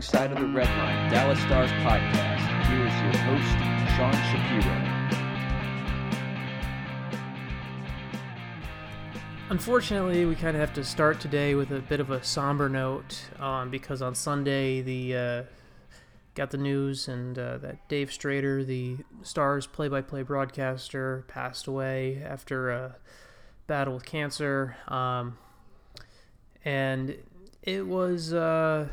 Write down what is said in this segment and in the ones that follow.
the Wrong Side of the Red Line Dallas Stars podcast. Here is your host, Sean Shapiro. Unfortunately, we kind of have to start today with a bit of a somber note um, because on Sunday the uh, got the news and uh, that Dave Strader, the Stars play-by-play broadcaster, passed away after a battle with cancer, um, and it was, uh,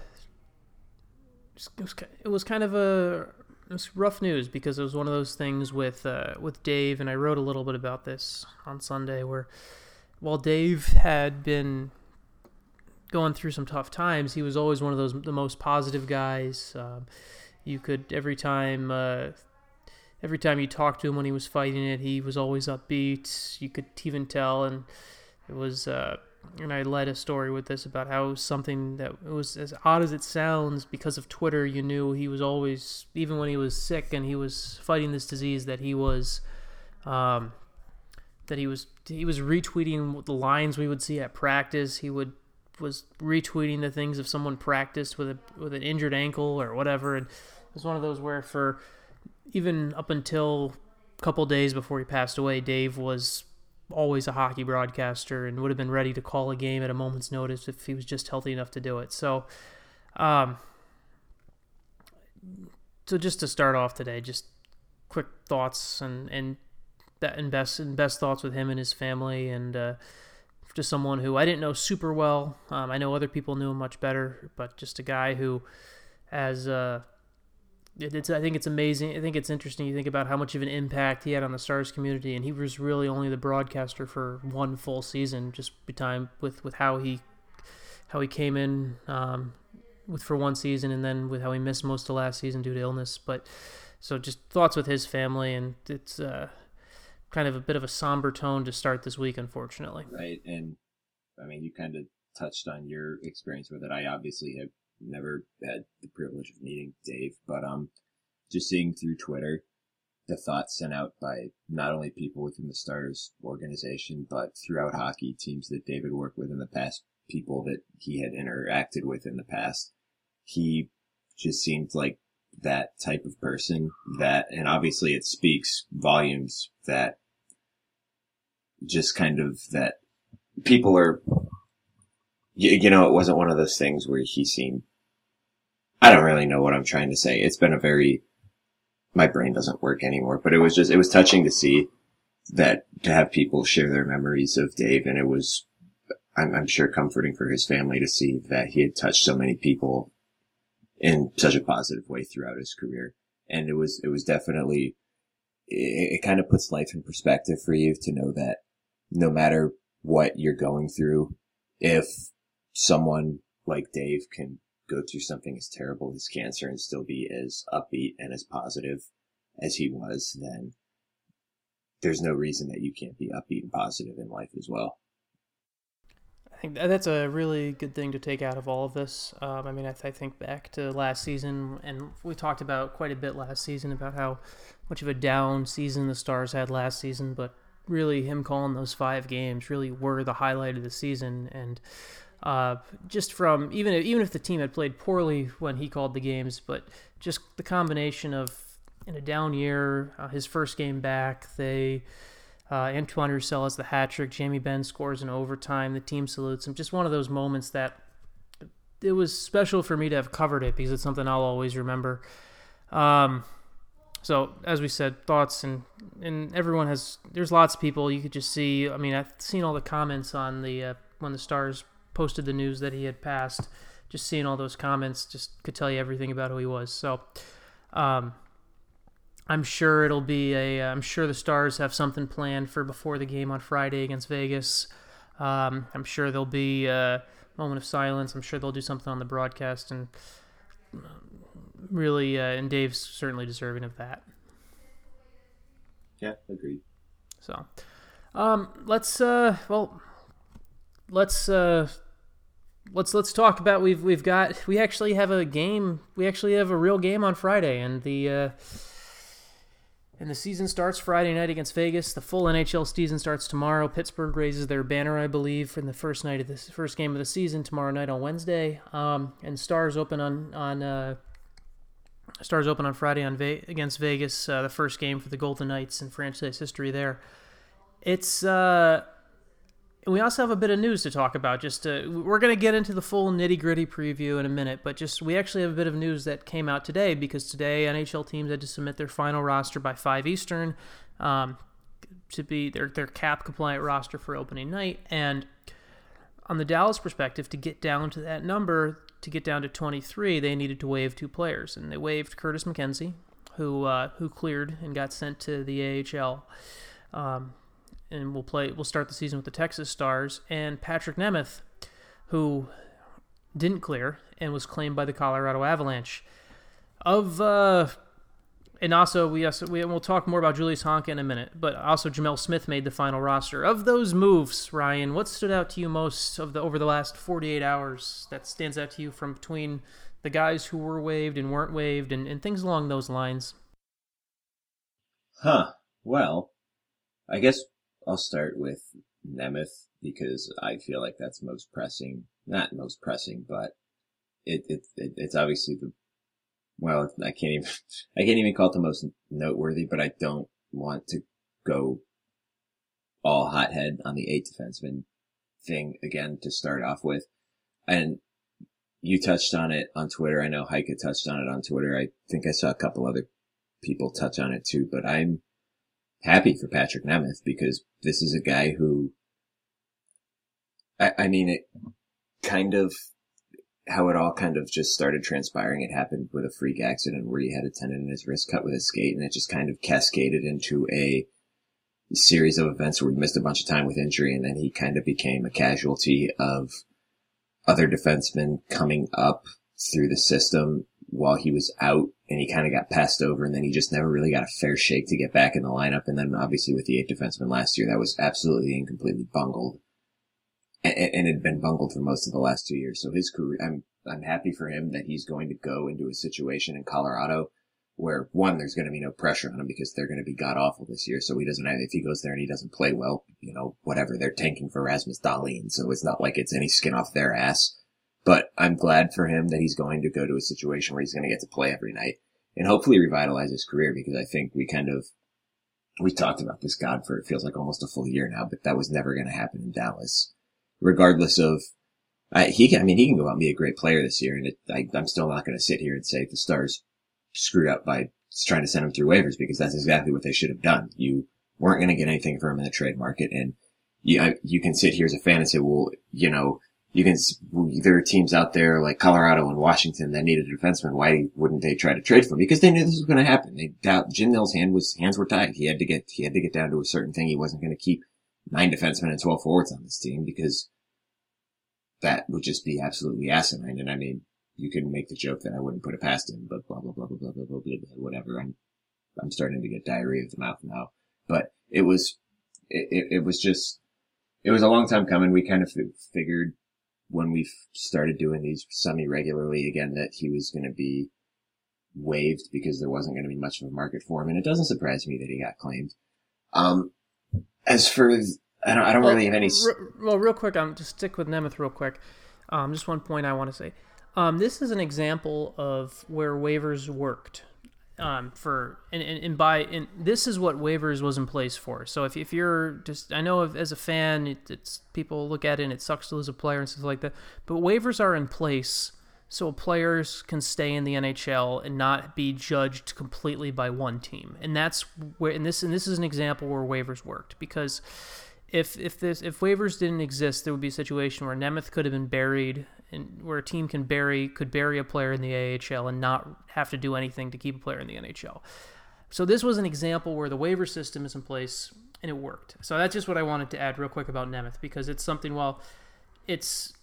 it was it was kind of a it was rough news because it was one of those things with uh, with Dave, and I wrote a little bit about this on Sunday where while Dave had been going through some tough times, he was always one of those the most positive guys. Um, you could every time uh, every time you talked to him when he was fighting it, he was always upbeat. You could even tell, and it was. Uh, and I led a story with this about how something that was as odd as it sounds because of Twitter. You knew he was always, even when he was sick and he was fighting this disease, that he was. Um, that he was he was retweeting the lines we would see at practice. He would was retweeting the things if someone practiced with a with an injured ankle or whatever. And it was one of those where for even up until a couple days before he passed away, Dave was always a hockey broadcaster and would have been ready to call a game at a moment's notice if he was just healthy enough to do it. So, um, so just to start off today, just quick thoughts and and and best and best thoughts with him and his family, and uh, just someone who I didn't know super well. Um, I know other people knew him much better, but just a guy who, as uh, it, it's I think it's amazing. I think it's interesting. You think about how much of an impact he had on the Stars community, and he was really only the broadcaster for one full season, just time with with how he how he came in um, with for one season, and then with how he missed most of last season due to illness. But so just thoughts with his family, and it's. Uh, kind of a bit of a somber tone to start this week, unfortunately. Right, and I mean, you kind of touched on your experience with it. I obviously have never had the privilege of meeting Dave, but um, just seeing through Twitter the thoughts sent out by not only people within the Stars organization, but throughout hockey teams that David worked with in the past, people that he had interacted with in the past. He just seemed like that type of person that, and obviously it speaks volumes that just kind of that people are, you, you know, it wasn't one of those things where he seemed, I don't really know what I'm trying to say. It's been a very, my brain doesn't work anymore, but it was just, it was touching to see that, to have people share their memories of Dave and it was, I'm, I'm sure comforting for his family to see that he had touched so many people in such a positive way throughout his career. And it was, it was definitely, it, it kind of puts life in perspective for you to know that no matter what you're going through, if someone like Dave can go through something as terrible as cancer and still be as upbeat and as positive as he was, then there's no reason that you can't be upbeat and positive in life as well. I think that's a really good thing to take out of all of this. Um, I mean, I, th- I, think back to last season, and we talked about quite a bit last season about how much of a down season the Stars had last season, but really him calling those five games really were the highlight of the season. And uh, just from even if, even if the team had played poorly when he called the games, but just the combination of in a down year, uh, his first game back, they uh, Antoine Roussel has the hat trick. Jamie Benn scores in overtime. The team salutes him. Just one of those moments that it was special for me to have covered it because it's something I'll always remember. Um, so as we said, thoughts and and everyone has. There's lots of people you could just see. I mean, I've seen all the comments on the uh, when the Stars posted the news that he had passed. Just seeing all those comments just could tell you everything about who he was. So. Um, I'm sure it'll be a. uh, sure the Stars have something planned for before the game on Friday against Vegas. Um, I'm sure there'll be a moment of silence. I'm sure they'll do something on the broadcast, and really, uh, and Dave's certainly deserving of that. Yeah, agreed. So, um, let's uh, well, let's uh, let's let's talk about we've we've got we actually have a game. We actually have a real game on Friday, and the. Uh, And the season starts Friday night against Vegas. The full NHL season starts tomorrow. Pittsburgh raises their banner, I believe, for the first night of this first game of the season tomorrow night on Wednesday. Um, and Stars open on on uh, Stars open on Friday on Ve- against Vegas. Uh, the first game for the Golden Knights in franchise history. There, it's. Uh, we also have a bit of news to talk about. Just to, we're going to get into the full nitty gritty preview in a minute, but just we actually have a bit of news that came out today because today NHL teams had to submit their final roster by five Eastern um, to be their their cap compliant roster for opening night. And on the Dallas perspective, to get down to that number, to get down to 23, they needed to waive two players, and they waived Curtis McKenzie, who uh, who cleared and got sent to the AHL. Um, and we'll play. We'll start the season with the Texas Stars and Patrik Nemeth, who didn't clear and was claimed by the Colorado Avalanche. Of uh, and also we also we, will talk more about Julius Honka in a minute, but also Gemel Smith made the final roster. Of those moves, Ryan, what stood out to you most of the over the last 48 hours that stands out to you from between the guys who were waived and weren't waived and, and things along those lines? Huh. Well, I guess I'll start with Nemeth because I feel like that's most pressing. Not most pressing, but it, it, it it's obviously the well, I can't even I can't even call it the most noteworthy, but I don't want to go all hothead on the eight defenseman thing again to start off with. And you touched on it on Twitter. I know Heika touched on it on Twitter. I think I saw a couple other people touch on it too, but I'm happy for Patrik Nemeth because this is a guy who, I, I mean, it kind of, how it all kind of just started transpiring. It happened with a freak accident where he had a tendon in his wrist cut with a skate and it just kind of cascaded into a series of events where he missed a bunch of time with injury and then he kind of became a casualty of other defensemen coming up through the system while he was out and he kind of got passed over and then he just never really got a fair shake to get back in the lineup. And then obviously with the eight defensemen last year, that was absolutely and completely bungled and, and had been bungled for most of the last two years. So his career, I'm, I'm happy for him that he's going to go into a situation in Colorado where one, there's going to be no pressure on him because they're going to be god awful this year. So he doesn't have, if he goes there and he doesn't play well, you know, whatever, they're tanking for Rasmus Dahlin. So it's not like it's any skin off their ass. But I'm glad for him that he's going to go to a situation where he's going to get to play every night and hopefully revitalize his career because I think we kind of, we talked about this God for it feels like almost a full year now, but that was never going to happen in Dallas, regardless of, I, he can, I mean, he can go out and be a great player this year. And it, I, I'm still not going to sit here and say the Stars screwed up by trying to send him through waivers because that's exactly what they should have done. You weren't going to get anything for him in the trade market. And you, I, you can sit here as a fan and say, well, you know, you can, there are teams out there like Colorado and Washington that needed a defenseman. Why wouldn't they try to trade for him? Because they knew this was going to happen. They doubt Jim Nill's hand was, hands were tied. He had to get, he had to get down to a certain thing. He wasn't going to keep nine defensemen and 12 forwards on this team because that would just be absolutely asinine. And I mean, you can make the joke that I wouldn't put it past him, but blah, blah, blah, blah, blah, blah, blah, blah, blah whatever. I'm, I'm starting to get diarrhea of the mouth now, but it was, it, it, it was just, it was a long time coming. We kind of figured when we started doing these semi regularly again that he was going to be waived because there wasn't going to be much of a market for him. And it doesn't surprise me that he got claimed. Um, as for, I don't, I don't well, really have any. Well, real quick, I'm um, just stick with Nemeth real quick. Um, just one point I want to say. Um, this is an example of where waivers worked um, for and, and, and by and this is what waivers was in place for. So if, if you're just I know if, as a fan it, it's people look at it and it sucks to lose a player and stuff like that, but waivers are in place so players can stay in the NHL and not be judged completely by one team. And that's where and this and this is an example where waivers worked because if if this if waivers didn't exist, there would be a situation where Nemeth could have been buried and where a team can bury could bury a player in the AHL and not have to do anything to keep a player in the NHL. So this was an example where the waiver system is in place and it worked. So that's just what I wanted to add real quick about Nemeth because it's something. Well, it's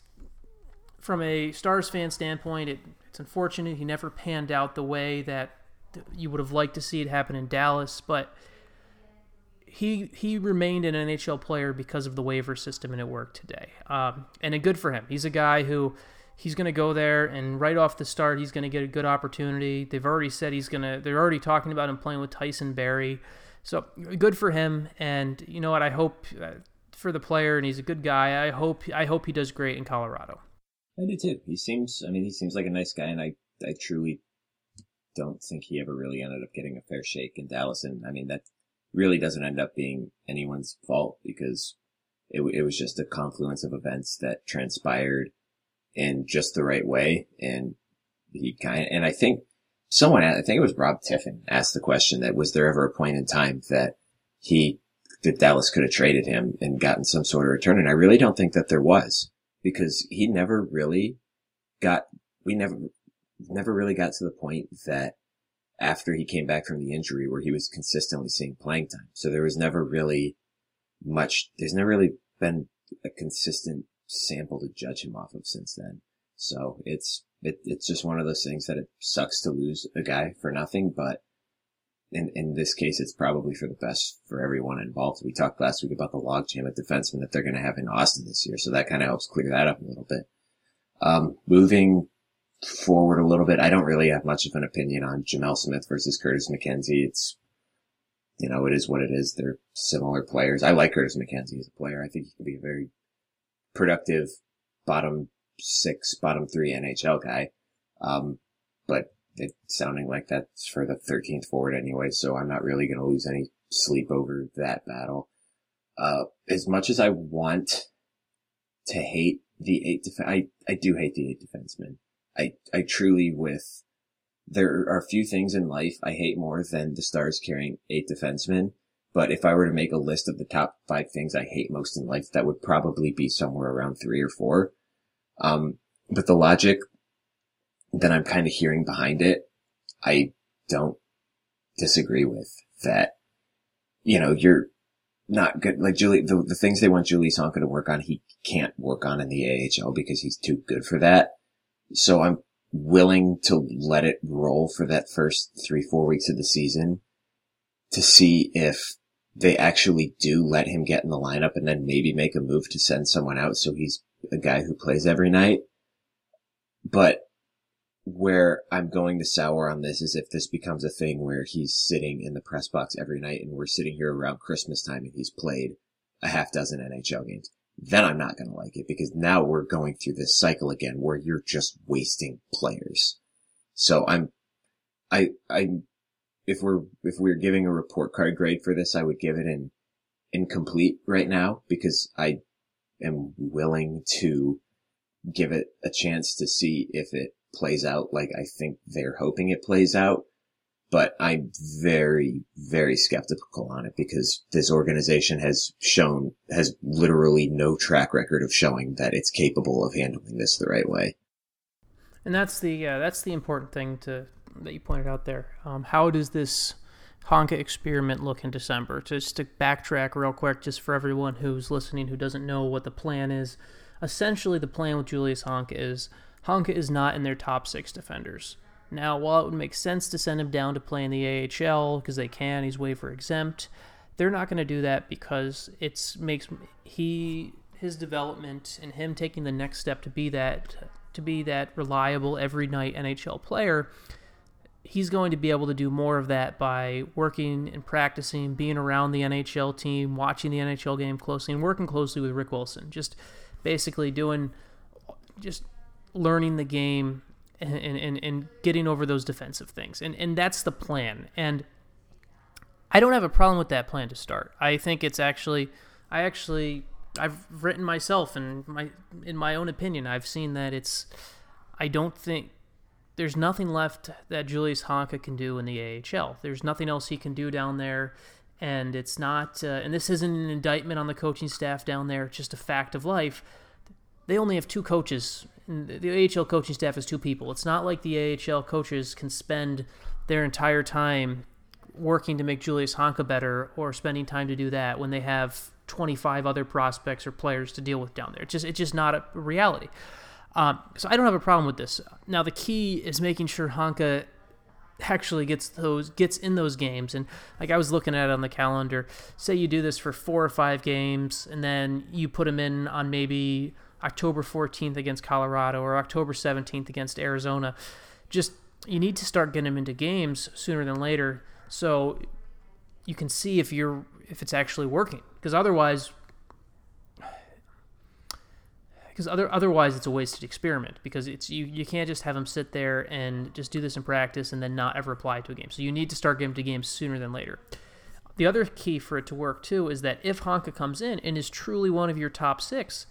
from a Stars fan standpoint, it, it's unfortunate he never panned out the way that you would have liked to see it happen in Dallas, but he he remained an NHL player because of the waiver system, and it worked today. Um, and good for him. He's a guy who he's going to go there and right off the start he's going to get a good opportunity. They've already said he's going to they're already talking about him playing with Tyson Barrie. So good for him and you know what I hope uh, for the player and he's a good guy. I hope I hope he does great in Colorado. I do too. He seems I mean he seems like a nice guy and I I truly don't think he ever really ended up getting a fair shake in Dallas and I mean that really doesn't end up being anyone's fault because it, it was just a confluence of events that transpired in just the right way. And he kind of, and I think someone, I think it was Rob Tiffin asked the question that was there ever a point in time that he, that Dallas could have traded him and gotten some sort of return. And I really don't think that there was because he never really got, we never, never really got to the point that after he came back from the injury where he was consistently seeing playing time. So there was never really much, there's never really been a consistent sample to judge him off of since then. So it's, it, it's just one of those things that it sucks to lose a guy for nothing, but in, in this case, it's probably for the best for everyone involved. We talked last week about the logjam at defenseman that they're going to have in Austin this year. So that kind of helps clear that up a little bit. Um, moving forward a little bit, I don't really have much of an opinion on Gemel Smith versus Curtis McKenzie. It's, you know, it is what it is. They're similar players. I like Curtis McKenzie as a player. I think he could be a very productive bottom six, bottom three NHL guy. Um, but it's sounding like that's for the 13th forward anyway, so I'm not really going to lose any sleep over that battle. Uh, as much as I want to hate the eight def- I, I do hate the eight defensemen. I, I truly with, there are a few things in life I hate more than the stars carrying eight defensemen. But if I were to make a list of the top five things I hate most in life, that would probably be somewhere around three or four. Um, but the logic that I'm kind of hearing behind it, I don't disagree with that. You know, you're not good. Like Julie, the, the things they want Julius Honka to work on, he can't work on in the AHL because he's too good for that. So I'm willing to let it roll for that first three, four weeks of the season to see if they actually do let him get in the lineup and then maybe make a move to send someone out so he's a guy who plays every night. But where I'm going to sour on this is if this becomes a thing where he's sitting in the press box every night and we're sitting here around Christmas time and he's played a half dozen NHL games. Then I'm not going to like it because now we're going through this cycle again where you're just wasting players. So I'm, I, I'm if we're if we're giving a report card grade for this, I would give it an incomplete right now because I am willing to give it a chance to see if it plays out like I think they're hoping it plays out. But I'm very, very skeptical on it because this organization has shown, has literally no track record of showing that it's capable of handling this the right way. And that's the uh, that's the important thing to that you pointed out there. Um, how does this Honka experiment look in December? Just to backtrack real quick, just for everyone who's listening who doesn't know what the plan is. Essentially, the plan with Julius Honka is Honka is not in their top six defenders. Now, while it would make sense to send him down to play in the AHL because they can, he's waiver exempt. They're not going to do that because it's makes he his development and him taking the next step to be that to be that reliable every night NHL player he's going to be able to do more of that by working and practicing, being around the NHL team, watching the NHL game closely, and working closely with Rick Wilson. Just basically doing, just learning the game and, and, and getting over those defensive things. And, and that's the plan. And I don't have a problem with that plan to start. I think it's actually, I actually, I've written myself and my, in my own opinion, I've seen that it's, I don't think there's nothing left that Julius Honka can do in the AHL. There's nothing else he can do down there. And it's not, uh, and this isn't an indictment on the coaching staff down there, it's just a fact of life. They only have two coaches. The AHL coaching staff is two people. It's not like the AHL coaches can spend their entire time working to make Julius Honka better or spending time to do that when they have 25 other prospects or players to deal with down there. It's just, it's just not a reality. Um, so I don't have a problem with this. Now the key is making sure Honka actually gets those gets in those games and like I was looking at it on the calendar say you do this for 4 or 5 games and then you put him in on maybe October 14th against Colorado or October 17th against Arizona. Just you need to start getting him into games sooner than later so you can see if you're if it's actually working because otherwise because other otherwise it's a wasted experiment because it's you you can't just have him sit there and just do this in practice and then not ever apply it to a game. So you need to start getting to games sooner than later. The other key for it to work too is that if Honka comes in and is truly one of your top six,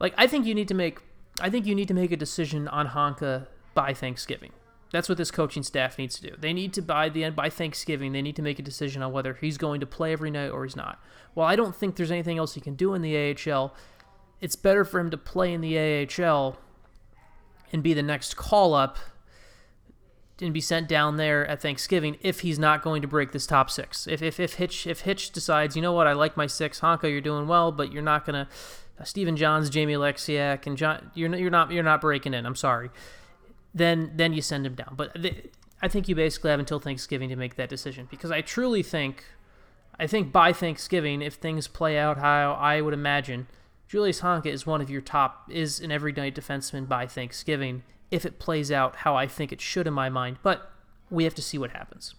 like I think you need to make I think you need to make a decision on Honka by Thanksgiving. That's what this coaching staff needs to do. They need to by the end by Thanksgiving, they need to make a decision on whether he's going to play every night or he's not. Well, I don't think there's anything else he can do in the AHL. It's better for him to play in the AHL and be the next call up and be sent down there at Thanksgiving if he's not going to break this top six. If if, if Hitch if Hitch decides, you know what, I like my six, Honka, you're doing well, but you're not gonna uh, Stephen Johns, Jamie Oleksiak, and John, you're you're not you're not breaking in. I'm sorry then then you send him down. But I think you basically have until Thanksgiving to make that decision because I truly think, I think by Thanksgiving, if things play out how I would imagine, Julius Honka is one of your top is an everyday defenseman by Thanksgiving if it plays out how I think it should in my mind. But we have to see what happens.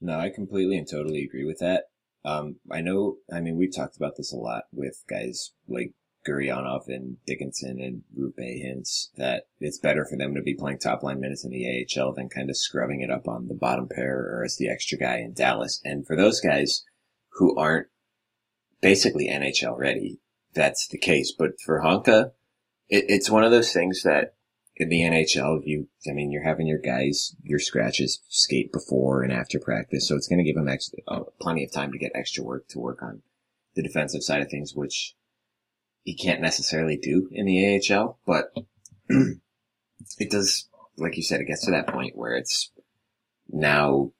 No, I completely and totally agree with that. Um, I know, I mean, we've talked about this a lot with guys like Gurianov and Dickinson and Roope Hintz that it's better for them to be playing top line minutes in the AHL than kind of scrubbing it up on the bottom pair or as the extra guy in Dallas. And for those guys who aren't basically NHL ready, that's the case. But for Honka, it, it's one of those things that in the NHL, you, I mean, you're having your guys, your scratches skate before and after practice. So it's going to give them extra, uh, plenty of time to get extra work to work on the defensive side of things, which he can't necessarily do in the AHL, but it does, like you said, it gets to that point where it's now,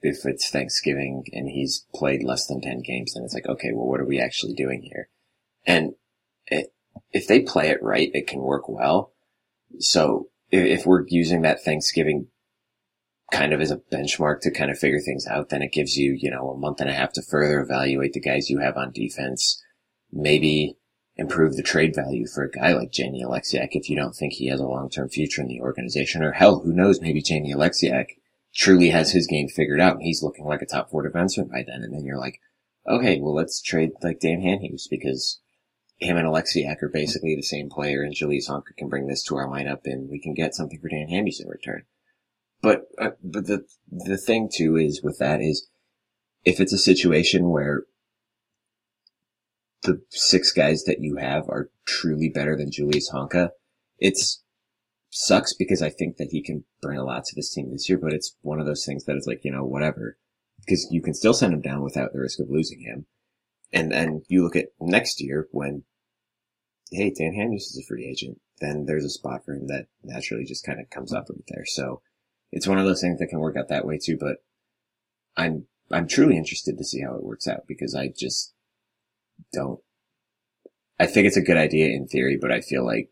if it's Thanksgiving and he's played less than 10 games, then it's like, okay, well, what are we actually doing here? And it, if they play it right, it can work well. So if, if we're using that Thanksgiving kind of as a benchmark to kind of figure things out, then it gives you, you know, a month and a half to further evaluate the guys you have on defense. Maybe improve the trade value for a guy like Jamie Oleksiak if you don't think he has a long-term future in the organization. Or hell, who knows, maybe Jamie Oleksiak truly has his game figured out and he's looking like a top four defenseman by then. And then you're like, okay, well, let's trade like Dan Hamhuis because him and Oleksiak are basically the same player and Julius Honka can bring this to our lineup and we can get something for Dan Hamhuis in return. But, uh, but the, the thing too is with that is if it's a situation where the six guys that you have are truly better than Julius Honka. It's sucks because I think that he can bring a lot to this team this year, but it's one of those things that is like, you know, whatever. Because you can still send him down without the risk of losing him. And then you look at next year when, hey, Dan Hamhuis is a free agent, then there's a spot for him that naturally just kind of comes up right there. So it's one of those things that can work out that way too, but I'm, I'm truly interested to see how it works out because I just, don't. I think it's a good idea in theory, but I feel like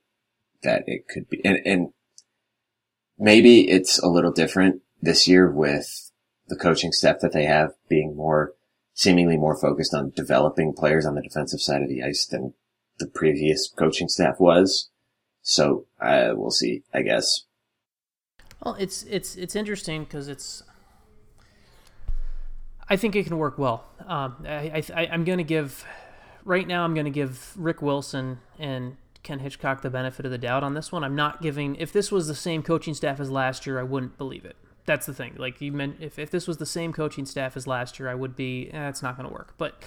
that it could be, and, and maybe it's a little different this year with the coaching staff that they have being more, seemingly more focused on developing players on the defensive side of the ice than the previous coaching staff was. So, uh, we'll see, I guess. Well, it's, it's, it's interesting because it's, I think it can work well. Um, I, I, I'm going to give right now I'm going to give Rick Wilson and Ken Hitchcock the benefit of the doubt on this one. I'm not giving. If this was the same coaching staff as last year, I wouldn't believe it. That's the thing. Like you meant, if if this was the same coaching staff as last year, I would be. Eh, it's not going to work. But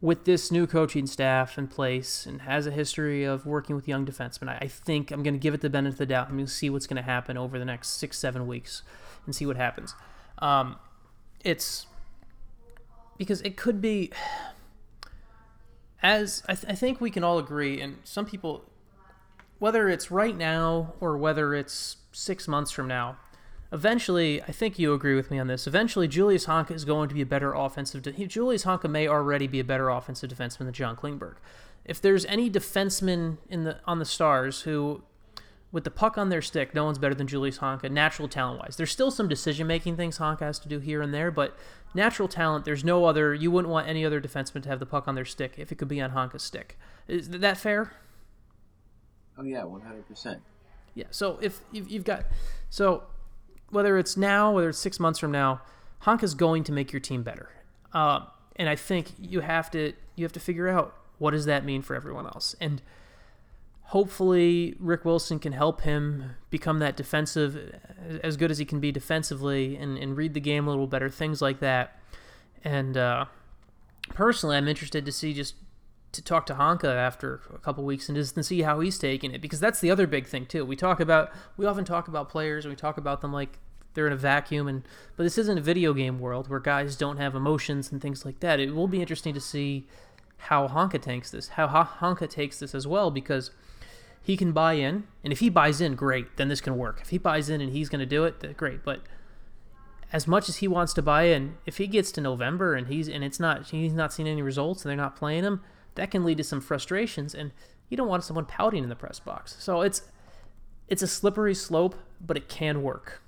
with this new coaching staff in place and has a history of working with young defensemen, I, I think I'm going to give it the benefit of the doubt. To see what's going to happen over the next six, seven weeks, and see what happens. Um, it's because it could be as I, th- I think we can all agree, and some people, whether it's right now or whether it's six months from now, eventually, I think you agree with me on this. Eventually, Julius Honka is going to be a better offensive. De- Julius Honka may already be a better offensive defenseman than John Klingberg. If there's any defenseman in the on the Stars who with the puck on their stick, no one's better than Julius Honka, natural talent wise. There's still some decision making things Honka has to do here and there, but natural talent, there's no other, you wouldn't want any other defenseman to have the puck on their stick if it could be on Honka's stick. Is that fair? Oh yeah, one hundred percent. Yeah. So if you've, you've got, so whether it's now, whether it's six months from now, Honka's going to make your team better. Uh, and I think you have to you have to figure out what does that mean for everyone else. And hopefully Rick Wilson can help him become that defensive as good as he can be defensively and, and read the game a little better, things like that. And uh, personally, I'm interested to see just to talk to Honka after a couple weeks and just to see how he's taking it because that's the other big thing too. We talk about we often talk about players and we talk about them like they're in a vacuum and but this isn't a video game world where guys don't have emotions and things like that. It will be interesting to see how Honka takes this, how Honka takes this as well because he can buy in and if he buys in great, then this can work. If he buys in and he's going to do it, great, but as much as he wants to buy in, if he gets to November and he's and it's not he's not seeing any results and they're not playing him, that can lead to some frustrations and you don't want someone pouting in the press box. So it's it's a slippery slope, but it can work.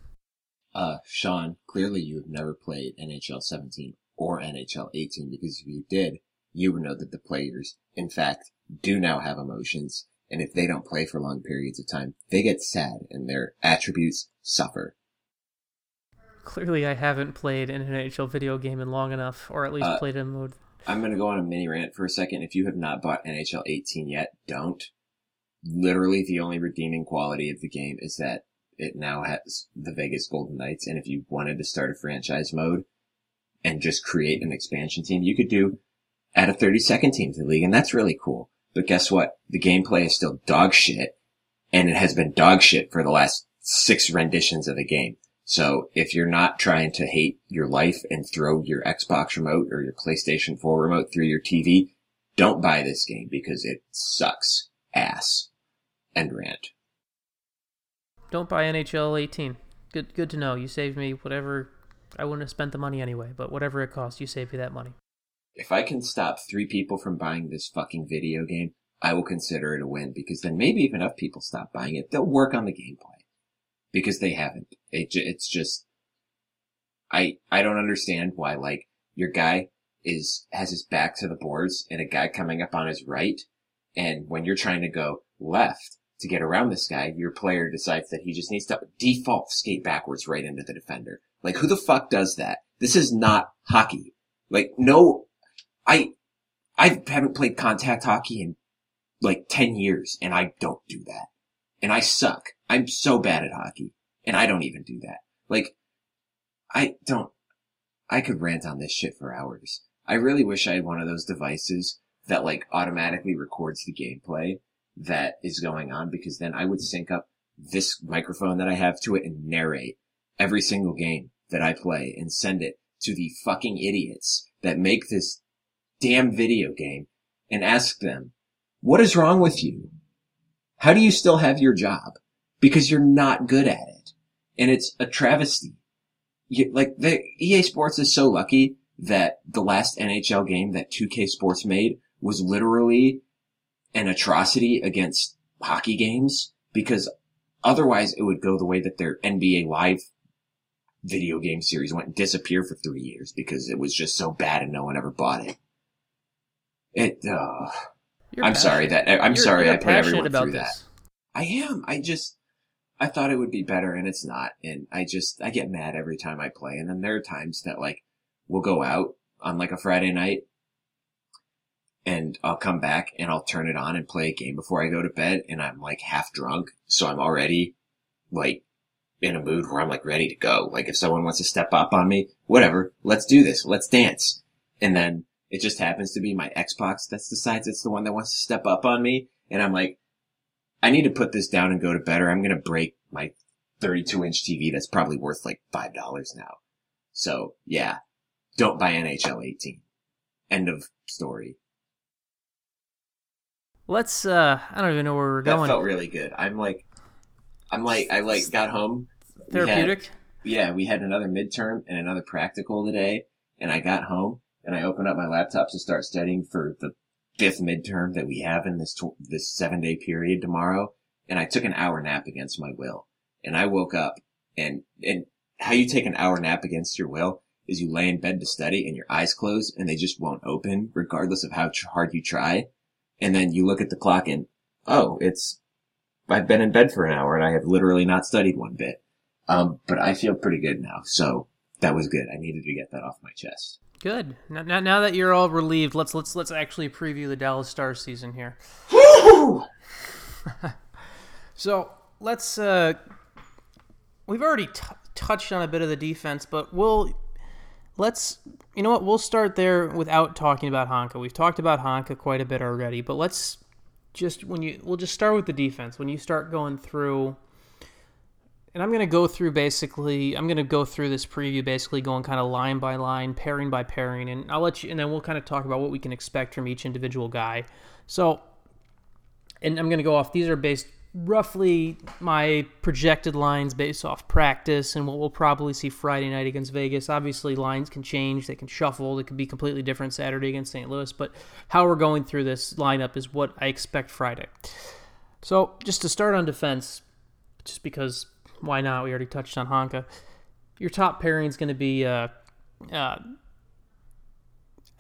Uh, Sean, clearly you have never played NHL 17 or NHL 18 because if you did, you would know that the players, in fact, do now have emotions. And if they don't play for long periods of time, they get sad and their attributes suffer. Clearly, I haven't played an NHL video game in long enough, or at least uh, played in mode I'm going to go on a mini rant for a second. If you have not bought NHL 18 yet, don't. Literally, the only redeeming quality of the game is that it now has the Vegas Golden Knights. And if you wanted to start a franchise mode and just create an expansion team, you could do add a 30 second team to the league. And that's really cool. But guess what? The gameplay is still dog shit. And it has been dog shit for the last six renditions of the game. So if you're not trying to hate your life and throw your Xbox remote or your PlayStation 4 remote through your TV, don't buy this game because it sucks ass. End rant. Don't buy NHL 18. Good, good to know. You saved me whatever. I wouldn't have spent the money anyway, but whatever it costs, you saved me that money. If I can stop three people from buying this fucking video game, I will consider it a win because then maybe if enough people stop buying it, they'll work on the gameplay because they haven't. It, it's just, I, I don't understand why, like, your guy is, has his back to the boards and a guy coming up on his right. And when you're trying to go left to get around this guy, your player decides that he just needs to default skate backwards right into the defender. Like, who the fuck does that? This is not hockey. Like, no, I, I haven't played contact hockey in like 10 years and I don't do that. And I suck. I'm so bad at hockey and I don't even do that. Like, I don't, I could rant on this shit for hours. I really wish I had one of those devices that like automatically records the gameplay that is going on because then I would sync up this microphone that I have to it and narrate every single game that I play and send it to the fucking idiots that make this damn video game and ask them, what is wrong with you? How do you still have your job? because you're not good at it. And it's a travesty. You, like the EA Sports is so lucky that the last NHL game that 2K Sports made was literally an atrocity against hockey games because otherwise it would go the way that their NBA live video game series went and disappear for three years because it was just so bad and no one ever bought it. It, uh, I'm sorry that, I'm you're, sorry you're I put everyone through this. that. I am. I just, I thought it would be better and it's not. And I just, I get mad every time I play. And then there are times that like, we'll go out on like a Friday night and I'll come back and I'll turn it on and play a game before I go to bed and I'm like half drunk. So I'm already like in a mood where I'm like ready to go. Like if someone wants to step up on me, whatever, let's do this. Let's dance. And then it just happens to be my Xbox that decides it's the one that wants to step up on me. And I'm like, I need to put this down and go to bed or I'm going to break my 32 inch TV that's probably worth like $5 now. So yeah, don't buy NHL 18. End of story. Let's, uh, I don't even know where we're that going. That felt really good. I'm like, I'm like, I like got home. Therapeutic? Had, yeah, we had another midterm and another practical today and I got home and I opened up my laptop to start studying for the fifth midterm that we have in this tw- this seven day period tomorrow, and I took an hour nap against my will, and I woke up and and how you take an hour nap against your will is you lay in bed to study and your eyes close and they just won't open regardless of how hard you try, and then you look at the clock and oh it's I've been in bed for an hour and I have literally not studied one bit. Um, but I feel pretty good now. So that was good. I needed to get that off my chest. Good. Now, now, now that you're all relieved, let's let's let's actually preview the Dallas Stars season here. so let's. Uh, we've already t- touched on a bit of the defense, but we'll let's. You know what? We'll start there without talking about Honka. We've talked about Honka quite a bit already, but let's just when you we'll just start with the defense. When you start going through and I'm going to go through basically I'm going to go through this preview basically going kind of line by line, pairing by pairing and I'll let you and then we'll kind of talk about what we can expect from each individual guy. So and I'm going to go off these are based roughly my projected lines based off practice and what we'll probably see Friday night against Vegas. Obviously, lines can change, they can shuffle, they could be completely different Saturday against St. Louis, but how we're going through this lineup is what I expect Friday. So, just to start on defense, just because why not? We already touched on Honka. Your top pairing is going to be, uh, uh,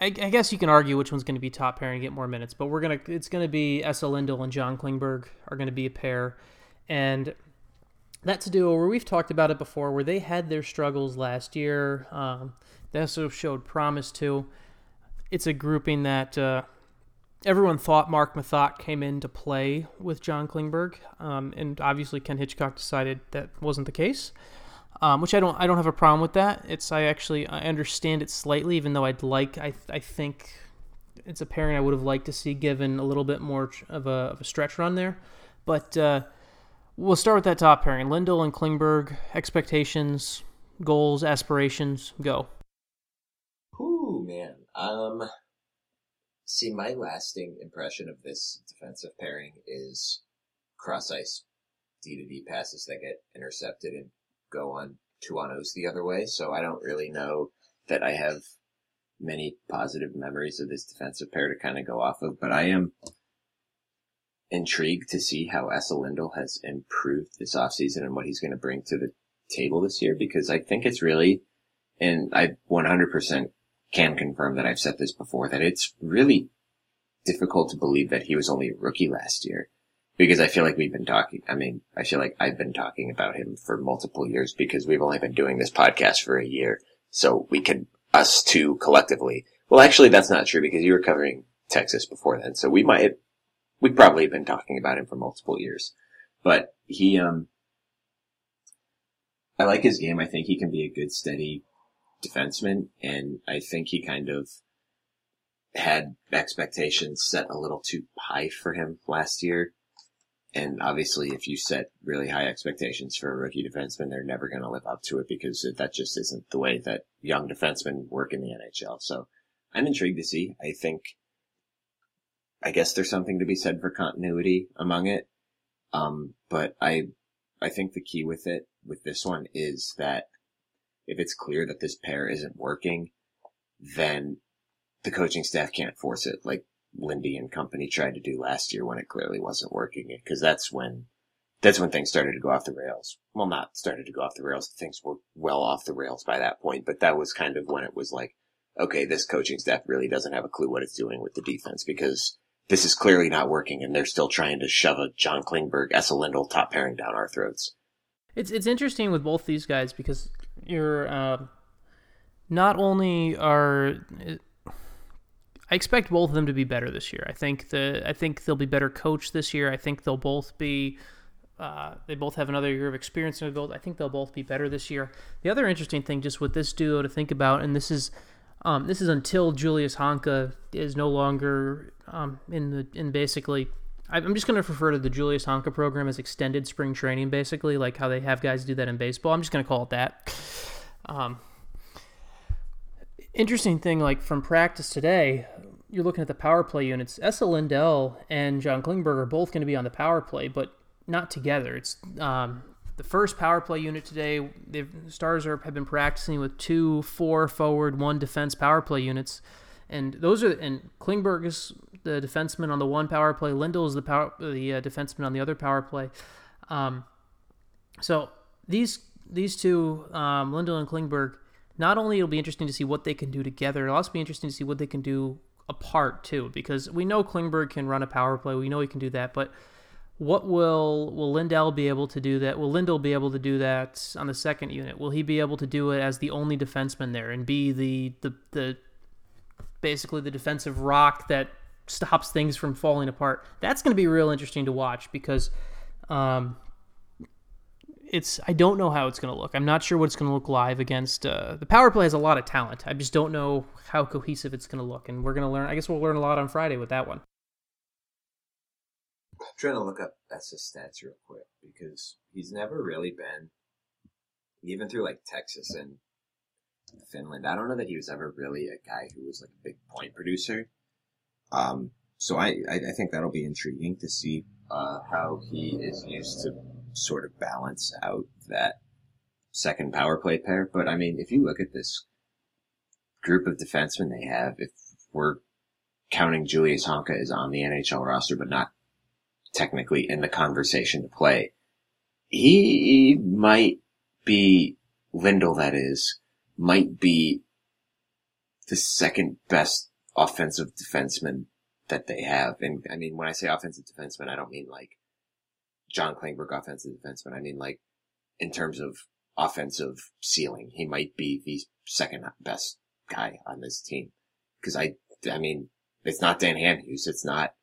I, guess you can argue which one's going to be top pairing and get more minutes, but we're gonna it's going to be Esa Lindell and John Klingberg are going to be a pair, and that's a duo where we've talked about it before, where they had their struggles last year. Um, they also showed promise too. It's a grouping that. Uh, everyone thought Mark Methot came in to play with John Klingberg, um, and obviously Ken Hitchcock decided that wasn't the case. Um, which I don't I don't have a problem with that. It's I actually I understand it slightly, even though I'd like I I think it's a pairing I would have liked to see given a little bit more of a, of a stretch run there. But uh, we'll start with that top pairing: Lindell and Klingberg. Expectations, goals, aspirations, go. Ooh man, um, See, my lasting impression of this defensive pairing is cross ice D to D passes that get intercepted and go on two on O's the other way. So I don't really know that I have many positive memories of this defensive pair to kind of go off of, but I am intrigued to see how Esa Lindell has improved this offseason and what he's going to bring to the table this year because I think it's really, and I 100% can confirm that I've said this before, that it's really difficult to believe that he was only a rookie last year. Because I feel like we've been talking, I mean, I feel like I've been talking about him for multiple years because we've only been doing this podcast for a year. So we can, us two collectively, well actually that's not true because you were covering Texas before then. So we might, we probably have been talking about him for multiple years. But he, um, I like his game. I think he can be a good, steady defenseman, and I think he kind of had expectations set a little too high for him last year. And obviously, if you set really high expectations for a rookie defenseman, they're never going to live up to it because that just isn't the way that young defensemen work in the NHL. So I'm intrigued to see. I think, I guess there's something to be said for continuity among it. Um, but I, I think the key with it, with this one is that if it's clear that this pair isn't working, then the coaching staff can't force it like Lindy and company tried to do last year when it clearly wasn't working. Because that's when that's when things started to go off the rails. Well, not started to go off the rails. Things were well off the rails by that point, but that was kind of when it was like, okay, this coaching staff really doesn't have a clue what it's doing with the defense because this is clearly not working and they're still trying to shove a John Klingberg, Esa Lindell top pairing down our throats. It's it's interesting with both these guys because you're uh, not only are I expect both of them to be better this year. I think the I think they'll be better coached this year. I think they'll both be uh, they both have another year of experience in the build. I think they'll both be better this year. The other interesting thing, just with this duo to think about, and this is um, this is until Julius Honka is no longer um, in the in basically. I'm just going to refer to the Julius Honka program as extended spring training, basically, like how they have guys do that in baseball. I'm just going to call it that. Um, interesting thing, like from practice today, you're looking at the power play units. Esa Lindell and John Klingberg are both going to be on the power play, but not together. It's um, the first power play unit today. The Stars are, have been practicing with two, four forward, one defense power play units, and those are and Klingberg is the defenseman on the one power play. Lindell is the power the uh, defenseman on the other power play. Um, so these these two, um, Lindell and Klingberg not only it'll be interesting to see what they can do together, it'll also be interesting to see what they can do apart too, because we know Klingberg can run a power play. We know he can do that, but what will will Lindell be able to do that? Will Lindell be able to do that on the second unit? Will he be able to do it as the only defenseman there and be the the the basically the defensive rock that stops things from falling apart? That's going to be real interesting to watch because um, it's I don't know how it's going to look. I'm not sure what it's going to look live against. Uh, the power play has a lot of talent. I just don't know how cohesive it's going to look, and we're going to learn. I guess we'll learn a lot on Friday with that one. I'm trying to look up Esa's stats real quick because he's never really been, even through like Texas and Finland. I don't know that he was ever really a guy who was like a big point producer. Um, so I, I, think that'll be intriguing to see uh, how he is used to sort of balance out that second power play pair. But I mean, if you look at this group of defensemen they have, if we're counting Julius Honka is on the NHL roster, but not technically in the conversation to play. He might be, Lindell that is, might be the second best offensive defenseman that they have. And I mean, when I say offensive defenseman, I don't mean like John Klingberg offensive defenseman. I mean like in terms of offensive ceiling, he might be the second best guy on this team. Cause I, I mean, it's not Dan Hamhuis. It's not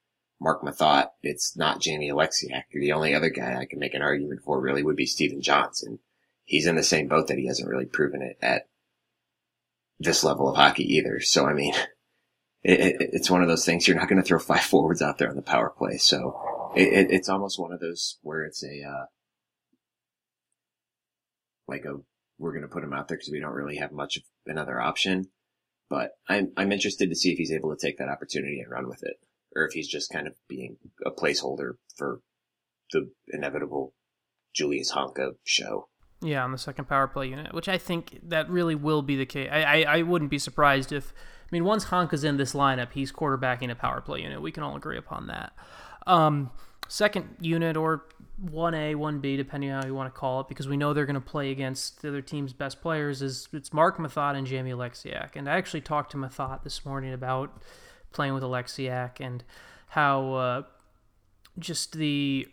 Marc Methot. It's not Jamie Oleksiak. The only other guy I can make an argument for really would be Stephen Johnson. He's in the same boat that he hasn't really proven it at this level of hockey either. So, I mean, it, it, it's one of those things you're not going to throw five forwards out there on the power play. So it, it's almost one of those where it's a, uh, like a, we're going to put him out there because we don't really have much of another option. But I'm, I'm interested to see if he's able to take that opportunity and run with it or if he's just kind of being a placeholder for the inevitable Julius Honka show. Yeah, on the second power play unit, which I think that really will be the case. I, I, I wouldn't be surprised if, I mean, once Honka's in this lineup, he's quarterbacking a power play unit. We can all agree upon that. Um, second unit or 1A, 1B, depending on how you want to call it, because we know they're going to play against the other team's best players, is it's Marc Methot and Jamie Oleksiak. And I actually talked to Methot this morning about playing with Oleksiak and how uh, just the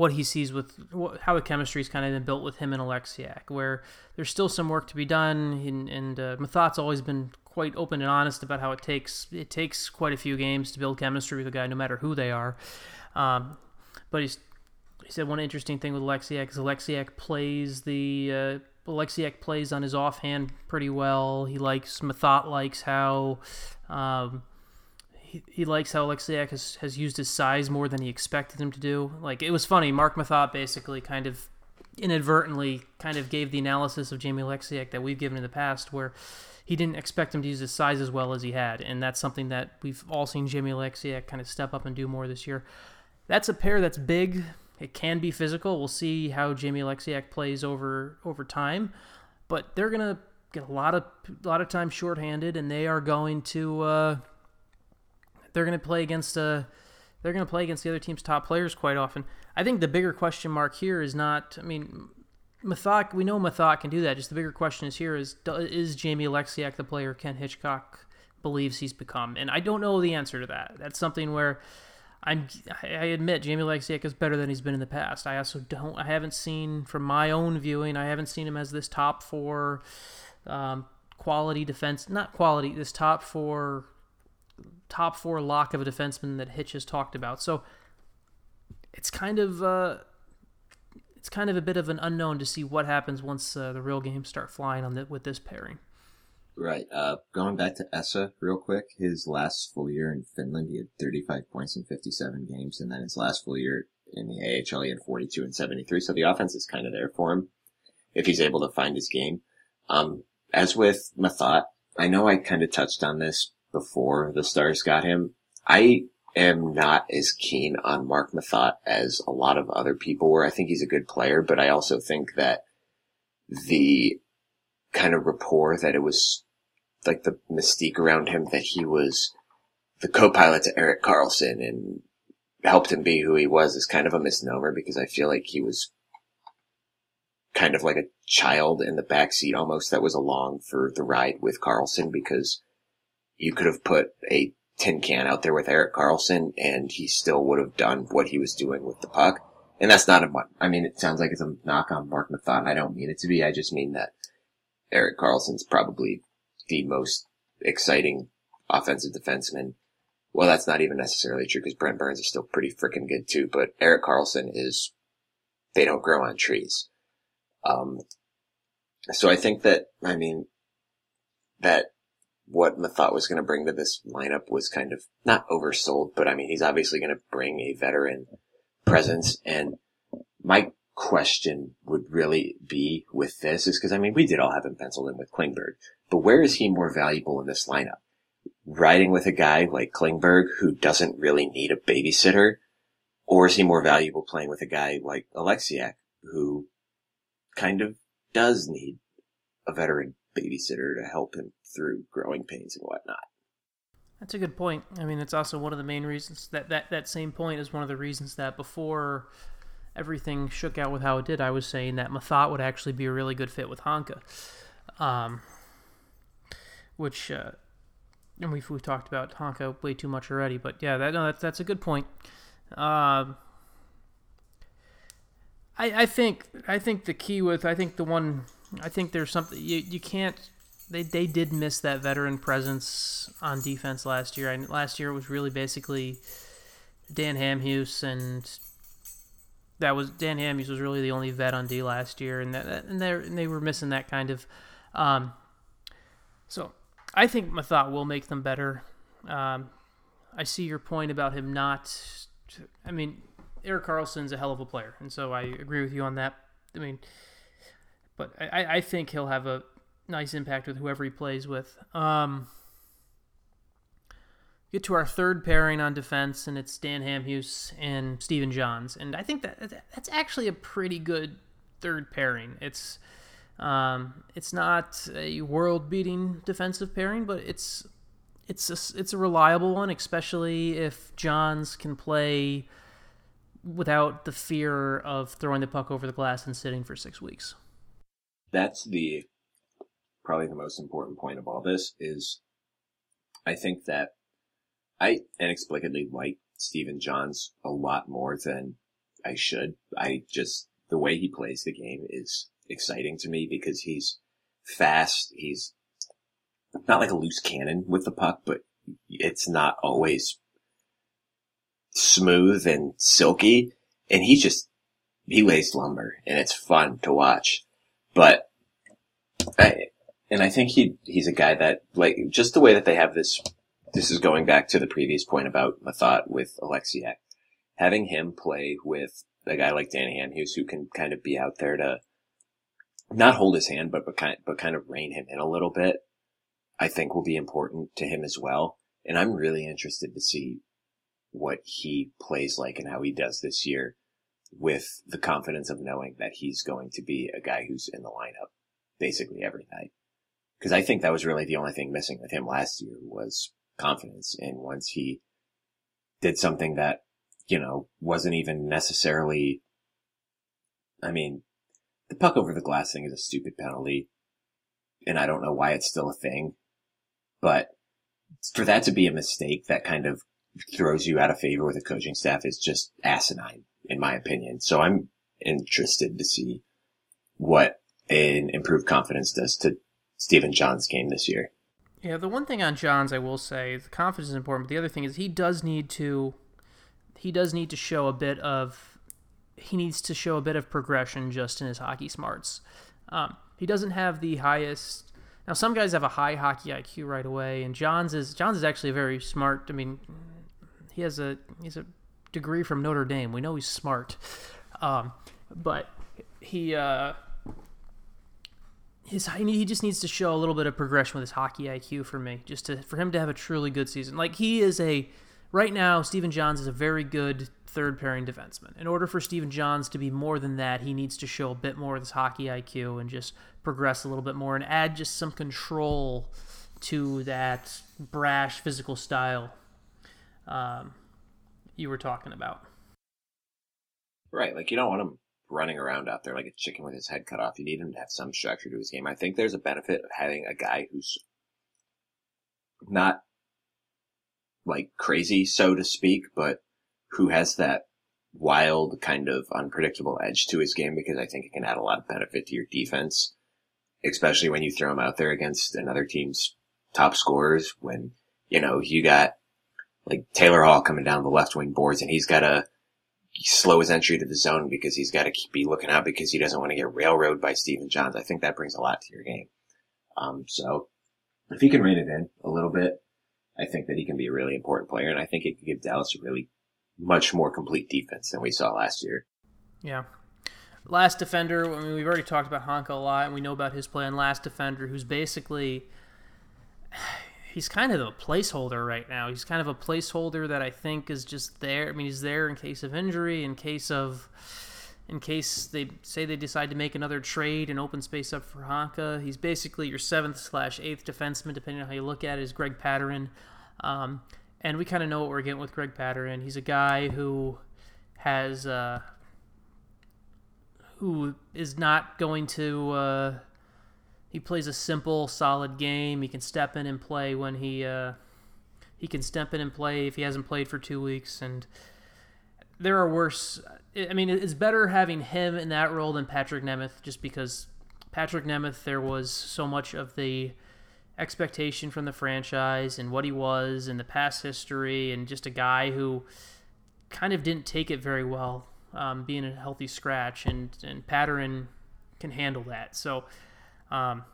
what he sees with how the chemistry's kind of been built with him and Oleksiak, where there's still some work to be done, and, and uh, Methot's always been quite open and honest about how it takes it takes quite a few games to build chemistry with a guy, no matter who they are. Um, but he's he said one interesting thing with Oleksiak is Oleksiak plays the uh, Oleksiak plays on his offhand pretty well. He likes Methot likes how um, he, he likes how Oleksiak has, has used his size more than he expected him to do. Like it was funny. Marc Methot basically kind of inadvertently kind of gave the analysis of Jamie Oleksiak that we've given in the past, where he didn't expect him to use his size as well as he had, and that's something that we've all seen Jamie Oleksiak kind of step up and do more this year. That's a pair that's big. It can be physical. We'll see how Jamie Oleksiak plays over over time, but they're gonna get a lot of a lot of time shorthanded, and they are going to uh, they're going to play against uh, they're going to play against the other team's top players quite often. I think the bigger question mark here is not. I mean, Methot. We know Methot can do that. Just the bigger question is here is is Jamie Oleksiak the player Ken Hitchcock believes he's become? And I don't know the answer to that. That's something where. I'm, I admit Jamie Oleksiak is better than he's been in the past. I also don't. I haven't seen from my own viewing. I haven't seen him as this top four um, quality defense, not quality, this top four, top four lock of a defenseman that Hitch has talked about. So it's kind of, uh, it's kind of a bit of an unknown to see what happens once uh, the real games start flying on the, with this pairing. Right. Uh, going back to Esa real quick, his last full year in Finland, he had 35 points in 57 games, and then his last full year in the AHL, he had 42 and 73. So the offense is kind of there for him if he's able to find his game. Um, as with Methot, I know I kind of touched on this before the Stars got him. I am not as keen on Marc Methot as a lot of other people were. I think he's a good player, but I also think that the kind of rapport that it was like the mystique around him that he was the co-pilot to Erik Karlsson and helped him be who he was is kind of a misnomer because I feel like he was kind of like a child in the back seat almost that was along for the ride with Karlsson because you could have put a tin can out there with Erik Karlsson and he still would have done what he was doing with the puck. And that's not a, I mean, it sounds like it's a knock on Marc Methot. I don't mean it to be. I just mean that Erik Karlsson's probably the most exciting offensive defenseman. Well, that's not even necessarily true because Brent Burns is still pretty freaking good too, but Erik Karlsson is, they don't grow on trees. Um, so I think that, I mean, that what Methot was going to bring to this lineup was kind of not oversold, but I mean, he's obviously going to bring a veteran presence. And my question would really be with this is because I mean, we did all have him penciled in with Klingberg, but where is he more valuable in this lineup? Riding with a guy like Klingberg who doesn't really need a babysitter, or is he more valuable playing with a guy like Oleksiak who kind of does need a veteran babysitter to help him through growing pains and whatnot. That's a good point. I mean, it's also one of the main reasons that that, that same point is one of the reasons that before everything shook out with how it did, I was saying that Methot would actually be a really good fit with Honka. Um, which, uh, and we've, we've talked about Honka way too much already, but yeah, that, no, that's, that's a good point. Um, I, I think I think the key with I think the one I think there's something you, you can't they they did miss that veteran presence on defense last year. And last year it was really basically Dan Hamhuis and that was Dan Hamhuis was really the only vet on D last year, and that and they and they were missing that kind of. Um, so I think Methot will make them better. Um, I see your point about him not. I mean, Erik Karlsson's a hell of a player, and so I agree with you on that. I mean, but I, I think he'll have a nice impact with whoever he plays with. Um, get to our third pairing on defense, and it's Dan Hamhuis and Stephen Johns, and I think that that's actually a pretty good third pairing. It's um, it's not a world-beating defensive pairing, but it's it's a, it's a reliable one, especially if Johns can play without the fear of throwing the puck over the glass and sitting for six weeks. That's the probably the most important point of all this is I think that I inexplicably like Stephen Johns a lot more than I should. I just the way he plays the game is exciting to me because he's fast. He's not like a loose cannon with the puck, but it's not always smooth and silky. And he just, he lays lumber and it's fun to watch. But I, and I think he, he's a guy that, like, just the way that they have this, this is going back to the previous point about Methot with Oleksiak. Having him play with a guy like Danny Hamhuis who can kind of be out there to not hold his hand, but, but kind, but kind of rein him in a little bit, I think will be important to him as well. And I'm really interested to see what he plays like and how he does this year with the confidence of knowing that he's going to be a guy who's in the lineup basically every night. Cause I think that was really the only thing missing with him last year was confidence. And once he did something that, you know, wasn't even necessarily, I mean, the puck over the glass thing is a stupid penalty. And I don't know why it's still a thing, but for that to be a mistake that kind of throws you out of favor with a coaching staff is just asinine, in my opinion. So I'm interested to see what an improved confidence does to Stephen Johns' game this year. Yeah, the one thing on Johns I will say, the confidence is important, but the other thing is he does need to he does need to show a bit of he needs to show a bit of progression just in his hockey smarts. Um, he doesn't have the highest now some guys have a high hockey IQ right away, and Johns is Johns is actually very smart. I mean, he has a he's a degree from Notre Dame. We know he's smart, um, but he uh, his he just needs to show a little bit of progression with his hockey IQ for me, just to for him to have a truly good season. Like he is a right now, Stephen Johns is a very good third pairing defenseman. In order for Stephen Johns to be more than that, he needs to show a bit more of his hockey IQ and just progress a little bit more and add just some control to that brash physical style um, you were talking about. Right. Like you don't want him running around out there like a chicken with his head cut off. You need him to have some structure to his game. I think there's a benefit of having a guy who's not like crazy, so to speak, but who has that wild kind of unpredictable edge to his game because I think it can add a lot of benefit to your defense, especially when you throw him out there against another team's top scorers when, you know, you got like Taylor Hall coming down the left wing boards and he's got to slow his entry to the zone because he's got to be looking out because he doesn't want to get railroaded by Stephen Johns. I think that brings a lot to your game. Um, so if he can rein it in a little bit, I think that he can be a really important player and I think it could give Dallas a really much more complete defense than we saw last year. Yeah. Last defender, I mean, we've already talked about Honka a lot, and we know about his play on last defender, who's basically he's kind of a placeholder right now. He's kind of a placeholder that I think is just there. I mean, he's there in case of injury, in case of in case they say they decide to make another trade and open space up for Honka. He's basically your seventh slash eighth defenseman, depending on how you look at it. Is Greg Pateryn, um, and we kind of know what we're getting with Greg Pateryn. He's a guy who has uh, who is not going to. Uh, he plays a simple, solid game. He can step in and play when he uh, he can step in and play if he hasn't played for two weeks. And there are worse. I mean, it's better having him in that role than Patrik Nemeth, just because Patrik Nemeth, there was so much of the expectation from the franchise and what he was and the past history, and just a guy who kind of didn't take it very well, um, being a healthy scratch, and and Pateryn can handle that. So um,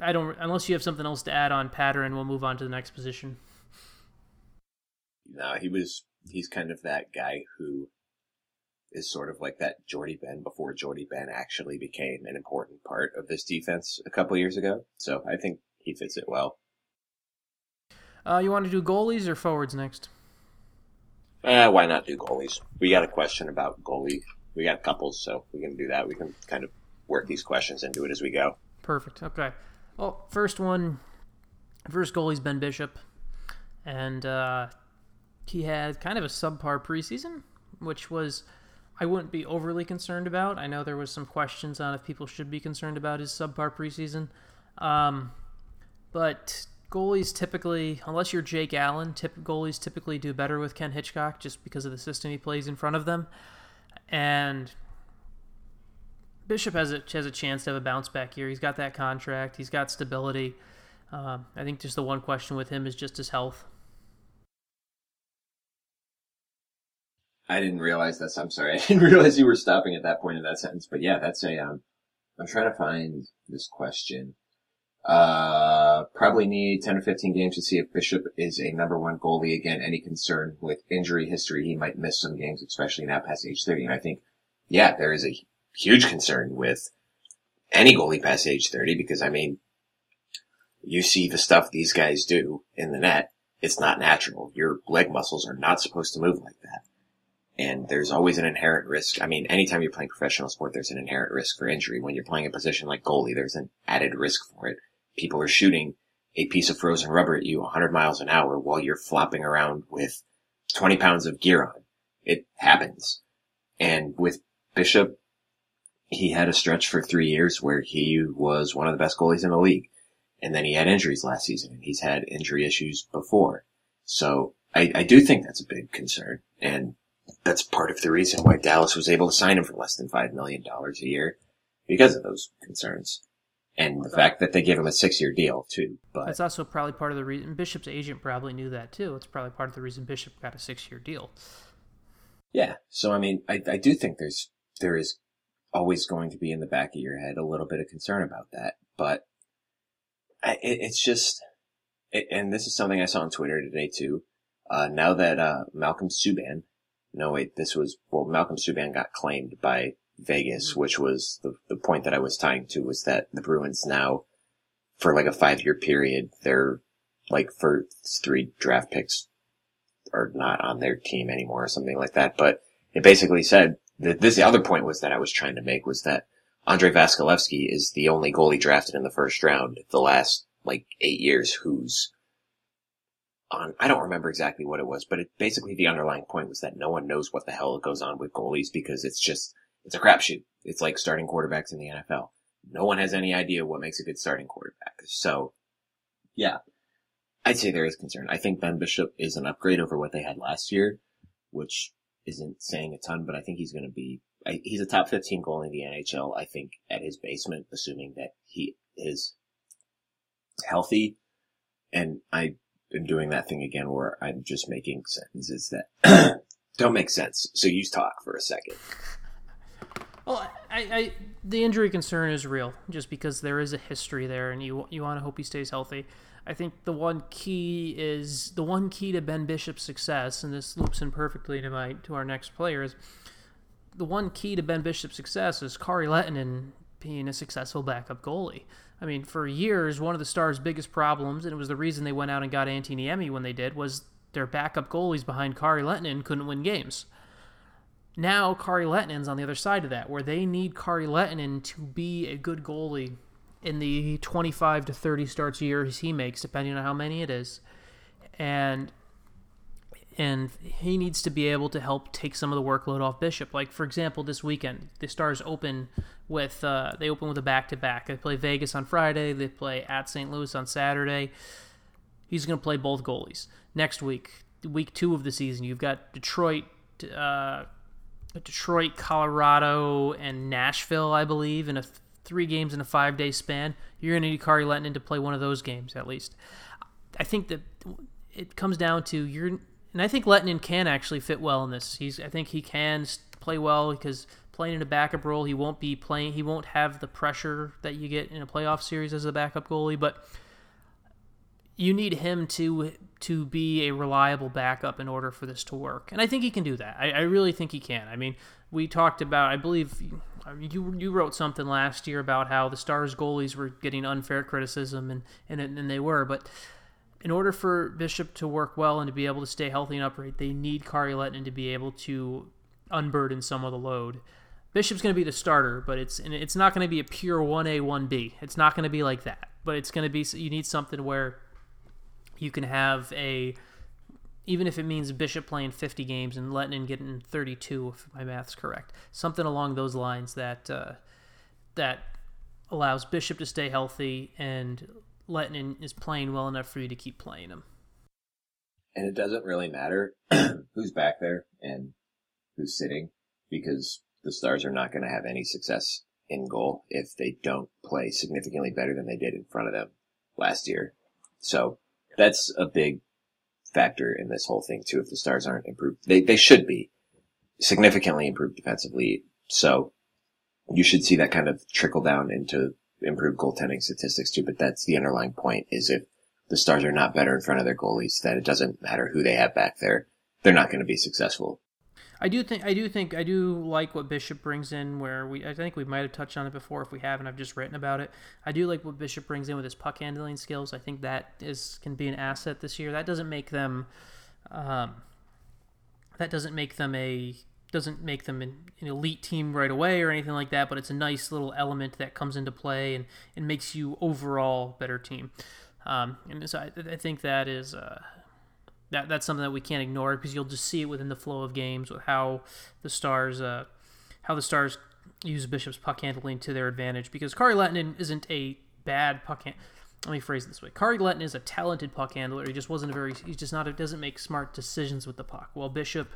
I don't unless you have something else to add on Pateryn, we'll move on to the next position. No, he was he's kind of that guy who is sort of like that Jordie Benn before Jordie Benn actually became an important part of this defense a couple years ago. So I think he fits it well. Uh, you want to do goalies or forwards next? Uh, why not do goalies? We got a question about goalie. We got couples, so we can do that. We can kind of work these questions do it as we go. Perfect. Okay. Well, first one, first goalie's Ben Bishop, and uh, he had kind of a subpar preseason, which was I wouldn't be overly concerned about. I know there was some questions on if people should be concerned about his subpar preseason, um, but goalies typically, unless you're Jake Allen, tip, goalies typically do better with Ken Hitchcock just because of the system he plays in front of them, and Bishop has a has a chance to have a bounce back year. He's got that contract. He's got stability. Um, I think just the one question with him is just his health. I didn't realize that. I'm sorry. I didn't realize you were stopping at that point in that sentence. But yeah, that's a. Um, I'm trying to find this question. Uh, probably need 10 or 15 games to see if Bishop is a number one goalie again. Any concern with injury history? He might miss some games, especially now past age 30. And I think, yeah, there is a huge concern with any goalie past age 30 because I mean, you see the stuff these guys do in the net. It's not natural. Your leg muscles are not supposed to move like that. And there's always an inherent risk. I mean, anytime you're playing professional sport, there's an inherent risk for injury. When you're playing a position like goalie, there's an added risk for it. People are shooting a piece of frozen rubber at you 100 miles an hour while you're flopping around with 20 pounds of gear on. It happens. And with Bishop, he had a stretch for three years where he was one of the best goalies in the league. And then he had injuries last season and he's had injury issues before. So I, I do think that's a big concern. And that's part of the reason why Dallas was able to sign him for less than $5 million a year because of those concerns. And the fact that they gave him a six year deal too. But that's also probably part of the reason Bishop's agent probably knew that too. It's probably part of the reason Bishop got a six year deal. Yeah. So I mean, I, I do think there's there is always going to be in the back of your head a little bit of concern about that. But it, it's just, it, and this is something I saw on Twitter today too. Uh, now that, uh, Malcolm Subban, no wait, this was, well, Malcolm Subban got claimed by Vegas, mm-hmm. which was the, the point that I was tying to was that the Bruins now, for like a five year period, they're like for three draft picks are not on their team anymore or something like that. But it basically said the, this the other point was that I was trying to make was that Andrei Vasilevskiy is the only goalie drafted in the first round the last like eight years who's on. I don't remember exactly what it was, but it basically the underlying point was that no one knows what the hell goes on with goalies because it's just it's a crapshoot. It's like starting quarterbacks in the NFL. No one has any idea what makes a good starting quarterback. So, yeah, I'd say there is concern. I think Ben Bishop is an upgrade over what they had last year, which isn't saying a ton, but I think he's going to be, I, he's a top 15 goal in the NHL, I think, at his basement, assuming that he is healthy. And I am doing that thing again where I'm just making sentences that don't make sense. So use talk for a second. Well, I, I, the injury concern is real, just because there is a history there, and you you want to hope he stays healthy. I think the one key is the one key to Ben Bishop's success, and this loops in perfectly to my to our next player is the one key to Ben Bishop's success is Kari Lehtonen being a successful backup goalie. I mean, for years, one of the Stars' biggest problems, and it was the reason they went out and got Antti Niemi when they did, was their backup goalies behind Kari Lehtonen couldn't win games. Now Kari Lehtonen's on the other side of that, where they need Kari Lehtonen to be a good goalie in the 25 to 30 starts a year he makes, depending on how many it is, and and he needs to be able to help take some of the workload off Bishop. Like for example, this weekend the Stars open with uh, they open with a back to back. They play Vegas on Friday. They play at St. Louis on Saturday. He's going to play both goalies next week. Week two of the season, you've got Detroit. Uh, Detroit, Colorado, and Nashville, I believe, in a th- three games in a five day span. You're going to need Kari Lehtonen to play one of those games at least. I think that it comes down to you're, and I think Lehtonen can actually fit well in this. He's, I think he can play well because playing in a backup role, he won't be playing. He won't have the pressure that you get in a playoff series as a backup goalie, but you need him to to be a reliable backup in order for this to work. And I think he can do that. I, I really think he can. I mean, we talked about, I believe you you wrote something last year about how the Stars goalies were getting unfair criticism, and and, and they were. But in order for Bishop to work well and to be able to stay healthy and upright, they need Kari Lehtonen to be able to unburden some of the load. Bishop's going to be the starter, but it's it's not going to be a pure one A one B. It's not going to be like that. But it's going to be you need something where you can have a even if it means Bishop playing 50 games and Lehtonen getting 32, if my math's correct, something along those lines that uh, that allows Bishop to stay healthy and Lehtonen is playing well enough for you to keep playing him. And it doesn't really matter who's back there and who's sitting because the Stars are not going to have any success in goal if they don't play significantly better than they did in front of them last year. So that's a big factor in this whole thing too. If the Stars aren't improved, they they should be significantly improved defensively. So you should see that kind of trickle down into improved goaltending statistics too. But that's the underlying point: is if the Stars are not better in front of their goalies, that it doesn't matter who they have back there, they're not going to be successful. I do think I do think I do like what Bishop brings in. Where we I think we might have touched on it before. If we haven't, I've just written about it. I do like what Bishop brings in with his puck handling skills. I think that is can be an asset this year. That doesn't make them, um, that doesn't make them a doesn't make them an, an, elite team right away or anything like that. But it's a nice little element that comes into play and and makes you overall better team. Um, and so I, I think that is. Uh, that that's something that we can't ignore because you'll just see it within the flow of games with how the stars uh, how the stars use Bishop's puck handling to their advantage because Kari Lehtonen isn't a bad puck hand. Let me phrase it this way: Kari Lehtonen is a talented puck handler. He just wasn't a very. He's just not. Doesn't make smart decisions with the puck. While Bishop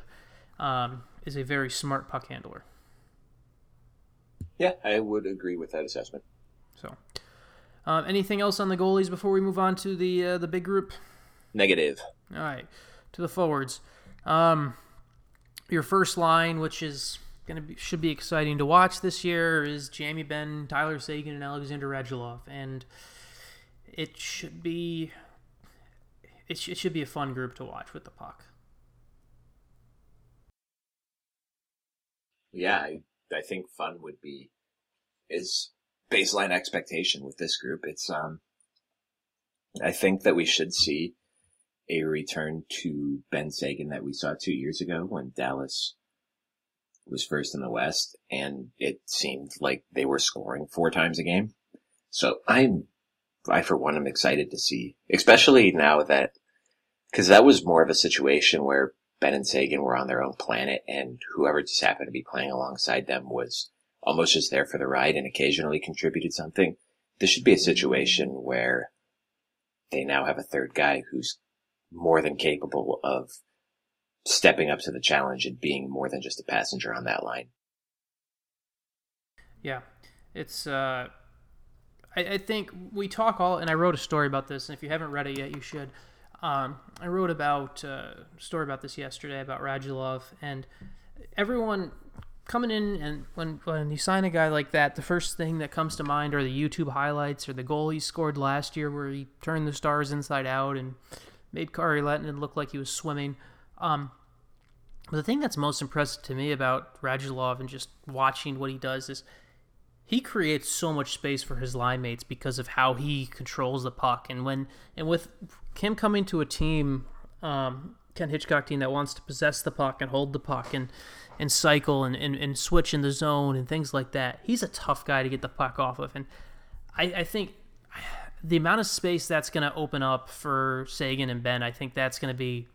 um, is a very smart puck handler. Yeah, I would agree with that assessment. So, um, anything else on the goalies before we move on to the uh, the big group? Negative. All right, to the forwards. Um, your first line, which is gonna be should be exciting to watch this year, is Jamie Benn, Tyler Seguin, and Alexander Radulov, and it should be it, sh- it should be a fun group to watch with the puck. Yeah, I, I think fun would be is baseline expectation with this group. It's um, I think that we should see a return to Benn Seguin that we saw two years ago when Dallas was first in the West and it seemed like they were scoring four times a game. So I'm, I for one am excited to see, especially now that, cause that was more of a situation where Benn and Seguin were on their own planet and whoever just happened to be playing alongside them was almost just there for the ride and occasionally contributed something. This should be a situation where they now have a third guy who's more than capable of stepping up to the challenge and being more than just a passenger on that line. Yeah, it's. Uh, I, I think we talk all, and I wrote a story about this, and if you haven't read it yet, you should. Um, I wrote about uh, a story about this yesterday about Radulov, and everyone coming in and when when you sign a guy like that, the first thing that comes to mind are the YouTube highlights or the goal he scored last year where he turned the stars inside out and made Kari Lehtonen look like he was swimming. Um, but the thing that's most impressive to me about Radulov and just watching what he does is he creates so much space for his line mates because of how he controls the puck. And when and with him coming to a team, um, Ken Hitchcock team that wants to possess the puck and hold the puck and and cycle and, and, and switch in the zone and things like that. He's a tough guy to get the puck off of. And I, I think the amount of space that's going to open up for Seguin and Benn, I think that's going to be,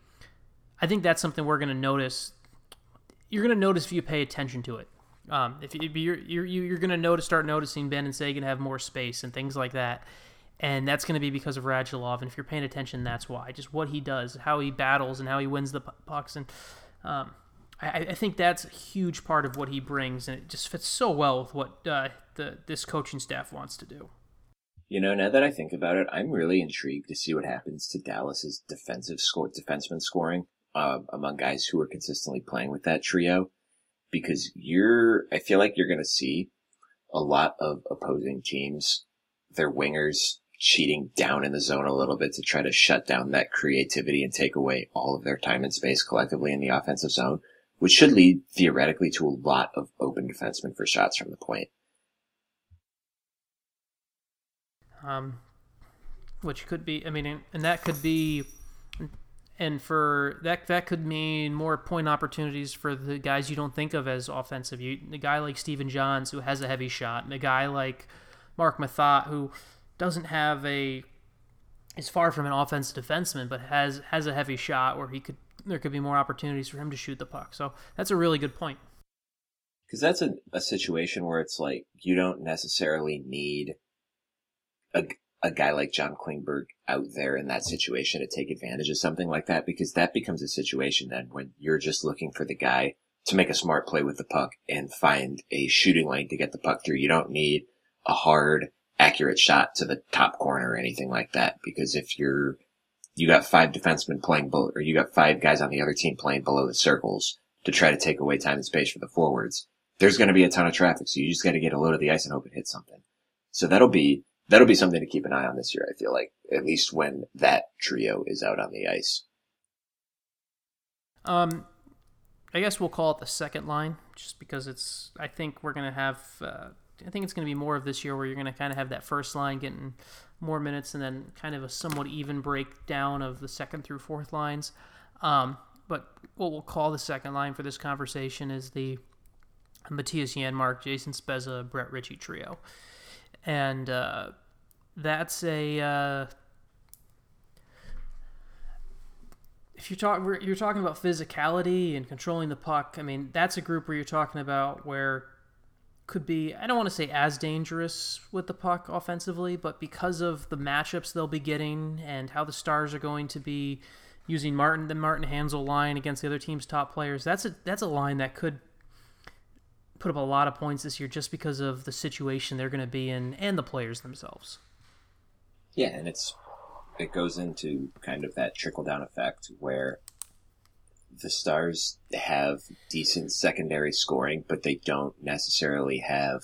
I think that's something we're going to notice. You're going to notice if you pay attention to it. Um, if, you, you're you're you're going to notice start noticing Benn and Seguin have more space and things like that, and that's going to be because of Radulov. And if you're paying attention, that's why. Just what he does, how he battles, and how he wins the pucks, and um, I, I, think that's a huge part of what he brings, and it just fits so well with what uh, the this coaching staff wants to do. You know, now that I think about it, I'm really intrigued to see what happens to Dallas's defensive score, defenseman scoring uh, among guys who are consistently playing with that trio because you're, I feel like you're going to see a lot of opposing teams, their wingers cheating down in the zone a little bit to try to shut down that creativity and take away all of their time and space collectively in the offensive zone, which should lead theoretically to a lot of open defensemen for shots from the point. Um, which could be, I mean, and that could be and for that that could mean more point opportunities for the guys you don't think of as offensive. You, a guy like Stephen Johns who has a heavy shot, and a guy like Marc Methot who doesn't have a is far from an offensive defenseman, but has has a heavy shot where he could there could be more opportunities for him to shoot the puck. So that's a really good point. Because that's a, a situation where it's like you don't necessarily need a, a guy like John Klingberg out there in that situation to take advantage of something like that because that becomes a situation then when you're just looking for the guy to make a smart play with the puck and find a shooting lane to get the puck through. You don't need a hard, accurate shot to the top corner or anything like that because if you're you got five defensemen playing below, or you got five guys on the other team playing below the circles to try to take away time and space for the forwards. There's going to be a ton of traffic, so you just got to get a load of the ice and hope it hits something. So that'll be that'll be something to keep an eye on this year. I feel like at least when that trio is out on the ice. Um, I guess we'll call it the second line, just because it's. I think we're gonna have. Uh, I think it's gonna be more of this year where you're gonna kind of have that first line getting more minutes, and then kind of a somewhat even breakdown of the second through fourth lines. Um, but what we'll call the second line for this conversation is the Mattias Janmark, Jason Spezza, Brett Ritchie trio and uh, that's a uh, if you talk you're talking about physicality and controlling the puck. I mean, that's a group where you're talking about where could be I don't want to say as dangerous with the puck offensively, but because of the matchups they'll be getting and how the Stars are going to be using Martin the Martin Hanzal line against the other team's top players, that's a that's a line that could put up a lot of points this year just because of the situation they're going to be in and the players themselves. Yeah, and it's it goes into kind of that trickle down effect where the Stars have decent secondary scoring, but they don't necessarily have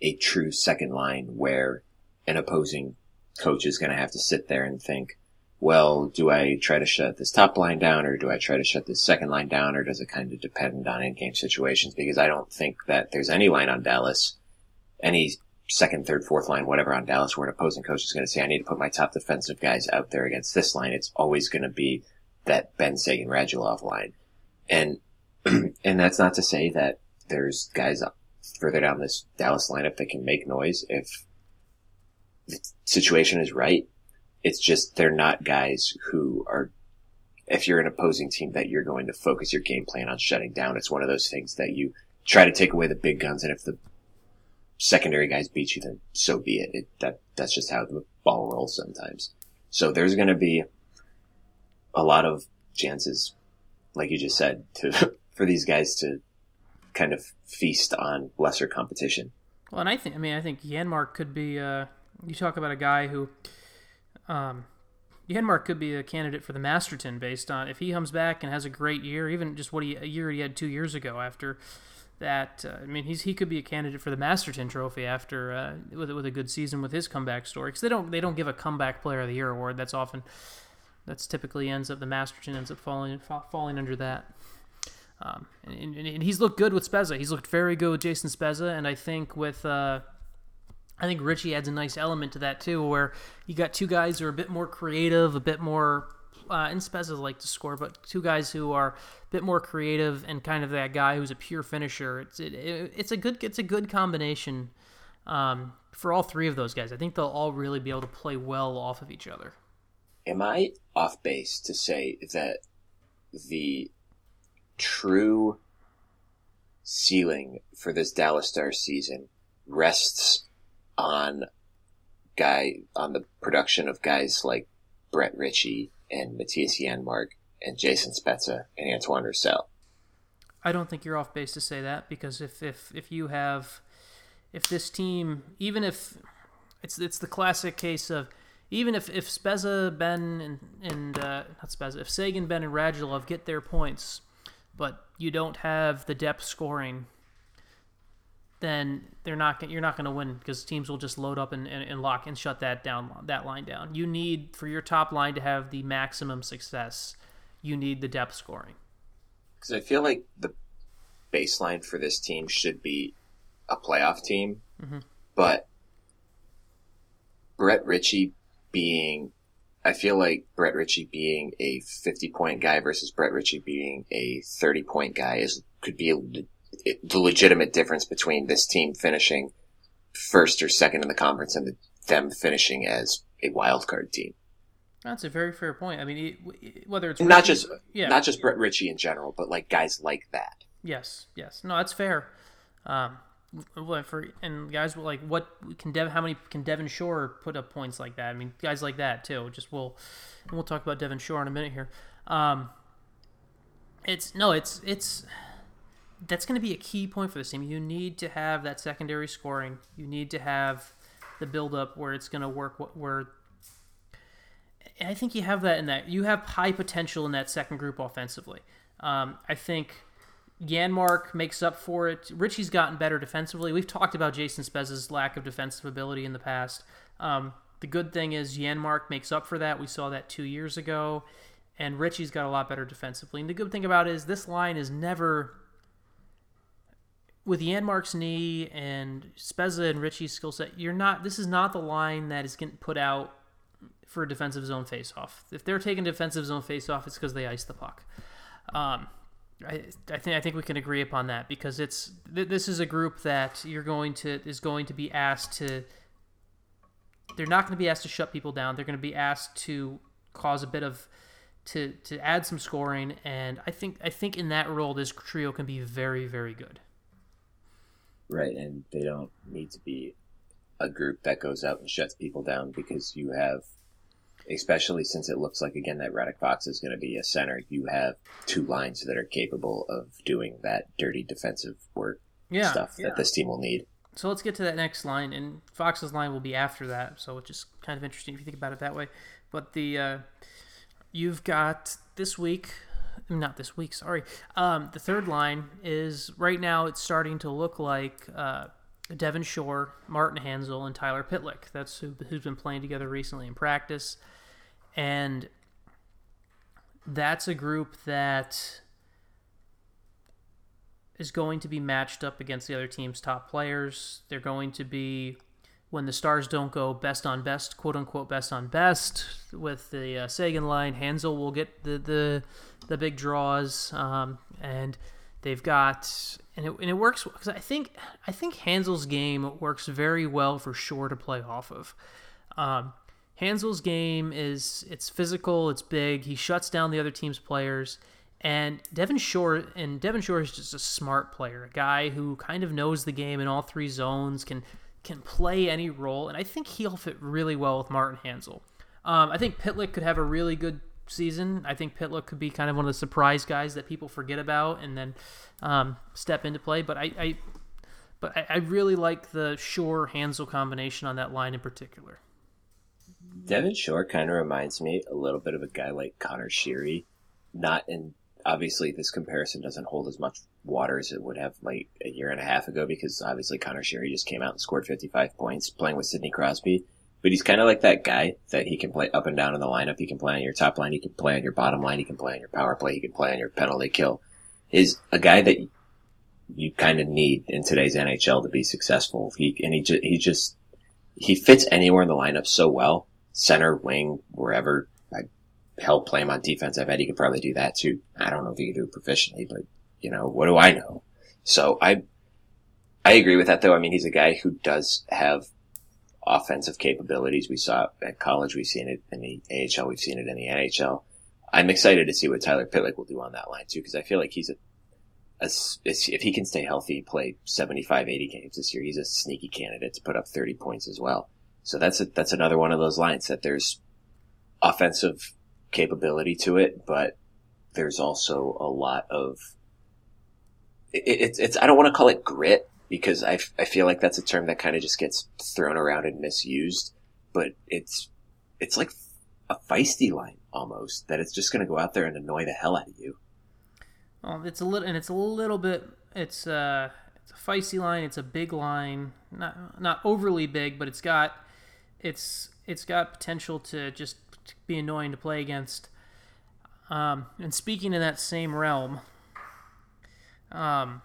a true second line where an opposing coach is going to have to sit there and think, well, do I try to shut this top line down or do I try to shut this second line down or does it kind of depend on in-game situations? Because I don't think that there's any line on Dallas, any second, third, fourth line, whatever on Dallas where an opposing coach is going to say, I need to put my top defensive guys out there against this line. It's always going to be that Benn Seguin Radulov line. And, and that's not to say that there's guys further down this Dallas lineup that can make noise if the situation is right it's just they're not guys who are if you're an opposing team that you're going to focus your game plan on shutting down. It's one of those things that you try to take away the big guns, and if the secondary guys beat you, then so be it. it that that's just how the ball rolls sometimes. So there's going to be a lot of chances, like you just said, to for these guys to kind of feast on lesser competition. Well, and I think I mean I think Janmark could be. Uh, you talk about a guy who, um, Janmark could be a candidate for the Masterton based on if he comes back and has a great year, even just what he a year he had two years ago after that. Uh, I mean, he's he could be a candidate for the Masterton Trophy after uh, with with a good season with his comeback story because they don't they don't give a comeback player of the year award. That's often that's typically ends up the Masterton ends up falling falling under that. Um, and, and, and, he's looked good with Spezza. He's looked very good with Jason Spezza, and I think with uh, I think Ritchie adds a nice element to that too, where you got two guys who are a bit more creative, a bit more. Uh, and Spezza like to score, but two guys who are a bit more creative and kind of that guy who's a pure finisher. It's it, it, it's a good it's a good combination um, for all three of those guys. I think they'll all really be able to play well off of each other. Am I off base to say that the true ceiling for this Dallas Stars season rests on guy on the production of guys like Brett Ritchie and Mattias Janmark and Jason Spezza and Antoine Roussel. I don't think you're off base to say that because if if if you have if this team even if it's it's the classic case of even if if Spezza, Benn, and and uh, not Spezza, if Seguin, Benn, and Radulov get their points, but you don't have the depth scoring, then they're not you're not going to win because teams will just load up and, and, and, lock and shut that down that line down. You need for your top line to have the maximum success. You need the depth scoring. Because I feel like the baseline for this team should be a playoff team, mm-hmm. but Brett Ritchie being I feel like Brett Ritchie being a 50 point guy versus Brett Ritchie being a 30 point guy is could be a, the legitimate difference between this team finishing first or second in the conference and the, them finishing as a wild card team. That's a very fair point. I mean, whether it's not just yeah. not just Brett Ritchie in general, but like guys like that. Yes, yes, no, that's fair. Um, for and guys like what can Dev how many can Devin Shore put up points like that? I mean, guys like that too. Just we'll we'll talk about Devin Shore in a minute here. Um, it's no, it's it's that's going to be a key point for this team. You need to have that secondary scoring. You need to have the buildup where it's going to work. Where and I think you have that in that you have high potential in that second group offensively. Um, I think Janmark makes up for it. Ritchie's gotten better defensively. We've talked about Jason Spezza's lack of defensive ability in the past. Um, the good thing is Janmark makes up for that. We saw that two years ago, and Ritchie's got a lot better defensively. And the good thing about it is this line is never with Janmark's knee and Spezza and Ritchie's skill set. You're not. This is not the line that is getting put out for a defensive zone faceoff. If they're taking defensive zone faceoff, it's because they ice the puck. Um, I, I think I think we can agree upon that because it's th- this is a group that you're going to is going to be asked to. They're not going to be asked to shut people down. They're going to be asked to cause a bit of to to add some scoring, and I think I think in that role this trio can be very very good. Right, and they don't need to be a group that goes out and shuts people down because you have especially since it looks like again that Radek Faksa is going to be a center. You have two lines that are capable of doing that dirty defensive work yeah, stuff yeah. that this team will need. So let's get to that next line, and Faksa's line will be after that. So it's just kind of interesting if you think about it that way. But the uh, you've got this week, not this week, sorry. Um, the third line is right now. It's starting to look like. Uh, Devin Shore, Martin Hanzal, and Tyler Pitlick. That's who, who's been playing together recently in practice. And that's a group that is going to be matched up against the other team's top players. They're going to be, when the stars don't go best on best, quote unquote best on best, with the uh, Seguin line, Hanzal will get the, the, the big draws. Um, and they've got and it, and it works because I think I think Hanzal's game works very well for Shore to play off of. Um, Hanzal's game is it's physical, it's big. He shuts down the other team's players, and Devin Shore and Devin Shore is just a smart player, a guy who kind of knows the game in all three zones, can can play any role, and I think he'll fit really well with Martin Hanzal. Um, I think Pitlick could have a really good season. I think Pitlick could be kind of one of the surprise guys that people forget about and then um, step into play. But I, I but I, I, really like the Shore Hanzal combination on that line in particular. Devin Shore kind of reminds me a little bit of a guy like Conor Sheary. Not in obviously this comparison doesn't hold as much water as it would have like a year and a half ago because obviously Conor Sheary just came out and scored 55 points playing with Sidney Crosby. But he's kind of like that guy that he can play up and down in the lineup. He can play on your top line. He can play on your bottom line. He can play on your power play. He can play on your penalty kill. Is a guy that you kind of need in today's NHL to be successful. He and he just he just he fits anywhere in the lineup so well. Center, wing, wherever. Help play him on defense. I bet he could probably do that too. I don't know if he could do it proficiently, but you know what do I know? So I I agree with that though. I mean, he's a guy who does have offensive capabilities. We saw it at college. We've seen it in the AHL. We've seen it in the NHL. I'm excited to see what Tyler Pitlick will do on that line too, because I feel like he's a, a, if he can stay healthy, play 75, 80 games this year, he's a sneaky candidate to put up 30 points as well. So that's a, that's another one of those lines that there's offensive capability to it, but there's also a lot of it, it's it's I don't want to call it grit because I, I feel like that's a term that kind of just gets thrown around and misused, but it's, it's like a feisty line almost that it's just going to go out there and annoy the hell out of you. Well, it's a little, and it's a little bit, it's, uh, it's a feisty line. It's a big line, not, not overly big, but it's got, it's, it's got potential to just be annoying to play against. Um, and speaking in that same realm, um,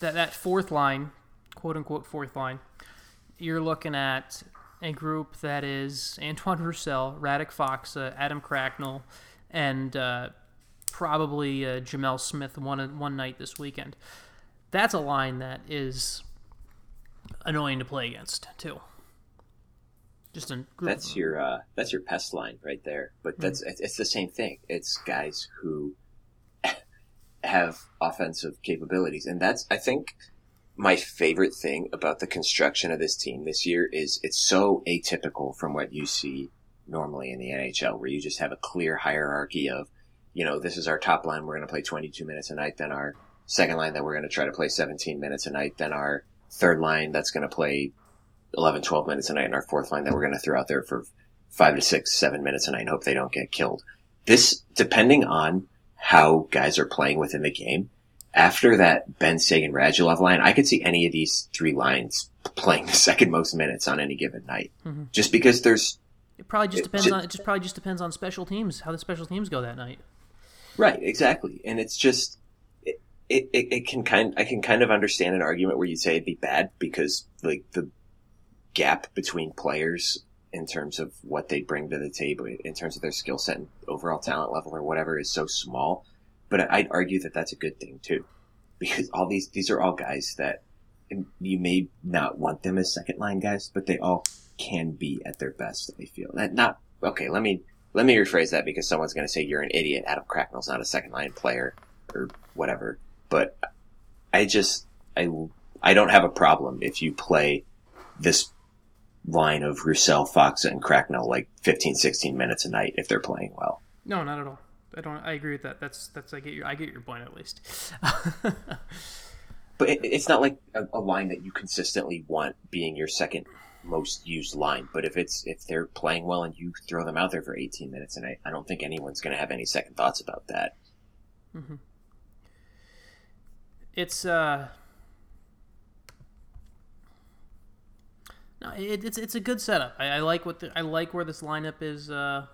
that that fourth line, quote unquote fourth line, you're looking at a group that is Antoine Roussel, Radek Faksa, Adam Cracknell, and uh, probably uh, Gemel Smith one one night this weekend. That's a line that is annoying to play against too. Just a that's your uh, that's your pest line right there. But that's mm-hmm. it's the same thing. It's guys who have offensive capabilities. And that's, I think, my favorite thing about the construction of this team this year is it's so atypical from what you see normally in the NHL, where you just have a clear hierarchy of, you know, this is our top line, we're going to play 22 minutes a night, then our second line that we're going to try to play 17 minutes a night, then our third line that's going to play 11, 12 minutes a night, and our fourth line that we're going to throw out there for five to six, seven minutes a night and hope they don't get killed. This, depending on how guys are playing within the game. After that Benn Seguin Radulov line, I could see any of these three lines playing the second most minutes on any given night. Mm-hmm. Just because there's it probably just depends just, on it just probably just depends on special teams, how the special teams go that night. Right, exactly. And it's just it, it, it can kind I can kind of understand an argument where you'd say it'd be bad because like the gap between players in terms of what they bring to the table, in terms of their skill set and overall talent level or whatever is so small. But I'd argue that that's a good thing too, because all these, these are all guys that you may not want them as second line guys, but they all can be at their best, I feel. That not, okay, let me, let me rephrase that because someone's going to say you're an idiot. Adam Cracknell's not a second line player or whatever. But I just, I, I don't have a problem if you play this line of Roussel, Faksa, and Cracknell like 15, 16 minutes a night if they're playing well. No, not at all. I don't. I agree with that. That's that's. I get your. I get your point at least. but it, it's not like a, a, line that you consistently want being your second most used line. But if it's if they're playing well and you throw them out there for 18 minutes, and I, I don't think anyone's going to have any second thoughts about that. Mm-hmm. It's uh No, it, it's it's a good setup. I, I like what the, I like where this lineup is uh,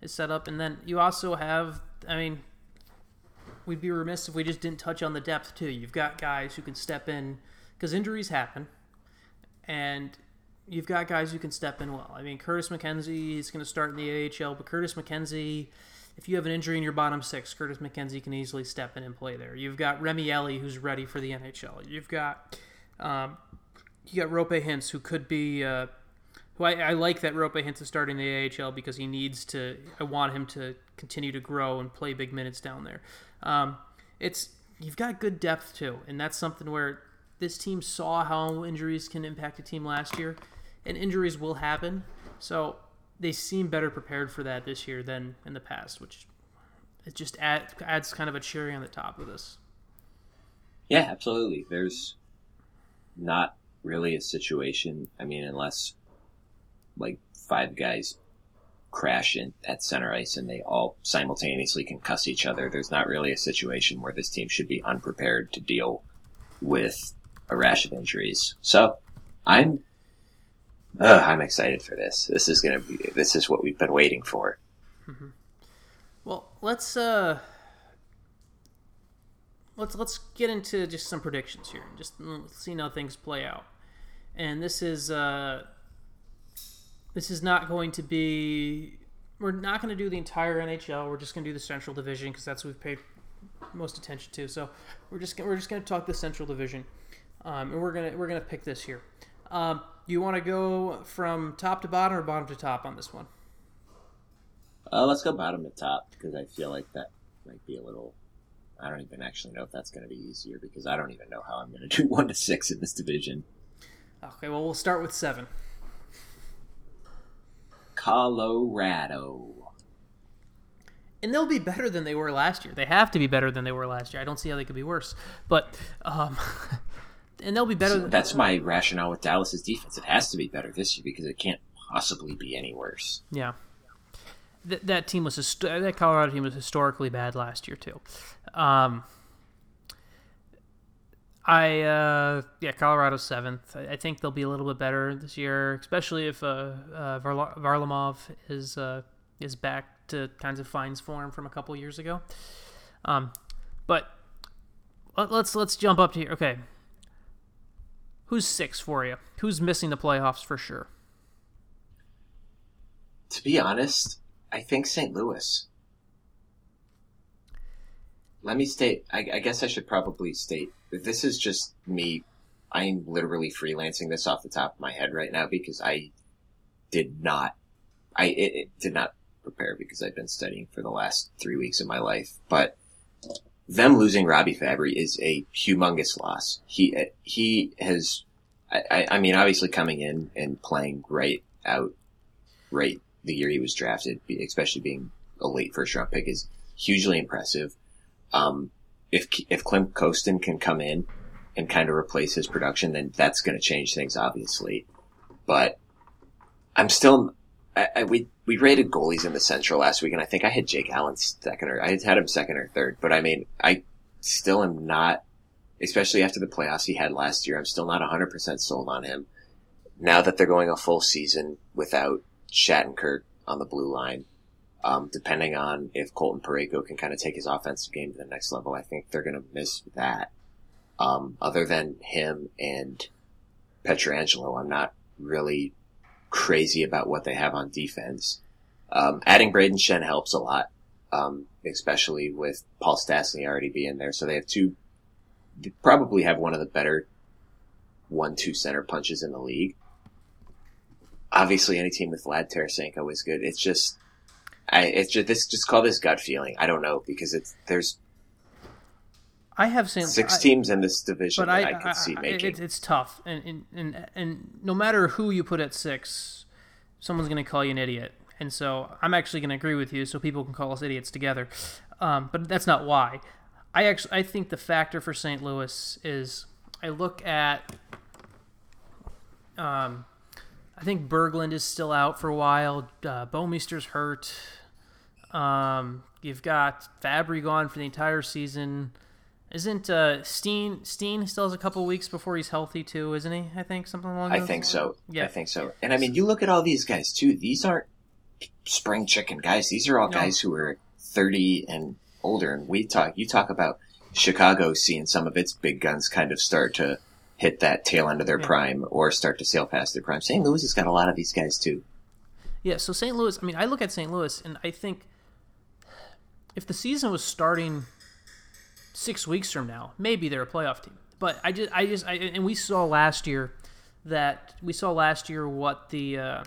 is set up, and then you also have. I mean, we'd be remiss if we just didn't touch on the depth too. You've got guys who can step in because injuries happen, and you've got guys who can step in well. I mean, Curtis McKenzie is going to start in the AHL, but Curtis McKenzie, if you have an injury in your bottom six, Curtis McKenzie can easily step in and play there. You've got Remi Elie, who's ready for the NHL. You've got um, you got Roope Hintz, who could be. Uh, who I, I, like that Roope Hintz is starting the AHL because he needs to. I want him to continue to grow and play big minutes down there. Um, it's you've got good depth too, and that's something where this team saw how injuries can impact a team last year, and injuries will happen. So they seem better prepared for that this year than in the past, which it just add, adds kind of a cherry on the top of this. Yeah, absolutely. There's not really a situation. I mean, unless like five guys crash in at center ice and they all simultaneously concuss each other, there's not really a situation where this team should be unprepared to deal with a rash of injuries. So I'm, uh, I'm excited for this. This is gonna be, this is what we've been waiting for. Mm-hmm. Well, let's uh, let's let's get into just some predictions here. Just see how things play out. And this is uh, this is not going to be. We're not going to do the entire NHL. We're just going to do the Central Division because that's what we've paid most attention to. So we're just we're just going to talk the Central Division, um, and we're gonna we're gonna pick this here. Um, you want to go from top to bottom or bottom to top on this one? Uh, let's go bottom to top because I feel like that might be a little. I don't even actually know if that's going to be easier because I don't even know how I'm going to do one to six in this division. Okay, well we'll start with seven. Colorado. And they'll be better than they were last year. They have to be better than they were last year. I don't see how they could be worse. But um, and they'll be better. So that's my rationale with Dallas's defense. It has to be better this year because it can't possibly be any worse. Yeah that that team was that Colorado team was historically bad last year too. Um, I uh, yeah, Colorado seventh. I, I, think they'll be a little bit better this year, especially if uh, uh, Varlamov is uh, is back to kinds of fines form from a couple years ago. Um, but let, let's let's jump up to here. Okay, who's six for you? Who's missing the playoffs for sure? To be honest, I think St. Louis. Let me state. I, I guess I should probably state this is just me. I'm literally freelancing this off the top of my head right now because I did not. I it, it did not prepare because I've been studying for the last three weeks of my life. But them losing Robbie Fabbri is a humongous loss. He he has. I, I mean, obviously coming in and playing right out, right the year he was drafted, especially being a late first round pick, is hugely impressive. Um, if if Klim Kostin can come in and kind of replace his production, then that's going to change things, obviously. But I'm still. I, I, we we rated goalies in the Central last week, and I think I had Jake Allen second or I had him second or third. But I mean, I still am not, especially after the playoffs he had last year. I'm still not 100 percent sold on him. Now that they're going a full season without Shattenkirk on the blue line. Um, depending on if Colton Parayko can kind of take his offensive game to the next level, I think they're going to miss that. Um, other than him and Pietrangelo, I'm not really crazy about what they have on defense. Um, adding Brayden Schenn helps a lot, um, especially with Paul Stastny already being there. So they have two, they probably have one of the better one-two center punches in the league obviously any team with Vlad Tarasenko is good. It's just, I, it's just this, just call this gut feeling. I don't know because it's there's. I have seen six I, teams in this division that I, I could I, see making. It's, it's tough, and, and and and no matter who you put at six, someone's going to call you an idiot. And so I'm actually going to agree with you, so people can call us idiots together. Um, but that's not why. I actually I think the factor for St. Louis is I look at um, I think Berglund is still out for a while. Uh, Bouwmeester's hurt. Um, you've got Fabbri gone for the entire season. Isn't uh, Steen Steen still has a couple weeks before he's healthy too? Isn't he? I think something along. I think lines? so. Yeah, I think so. And I mean, you look at all these guys too. These aren't spring chicken guys. These are all no. guys who are thirty and older. And we talk. You talk about Chicago seeing some of its big guns kind of start to hit that tail end of their yeah. prime or start to sail past their prime. St. Louis has got a lot of these guys too. Yeah, so St. Louis, I mean, I look at St. Louis and I think if the season was starting six weeks from now, maybe they're a playoff team. But I just, I just, I, and we saw last year that we saw last year what the uh,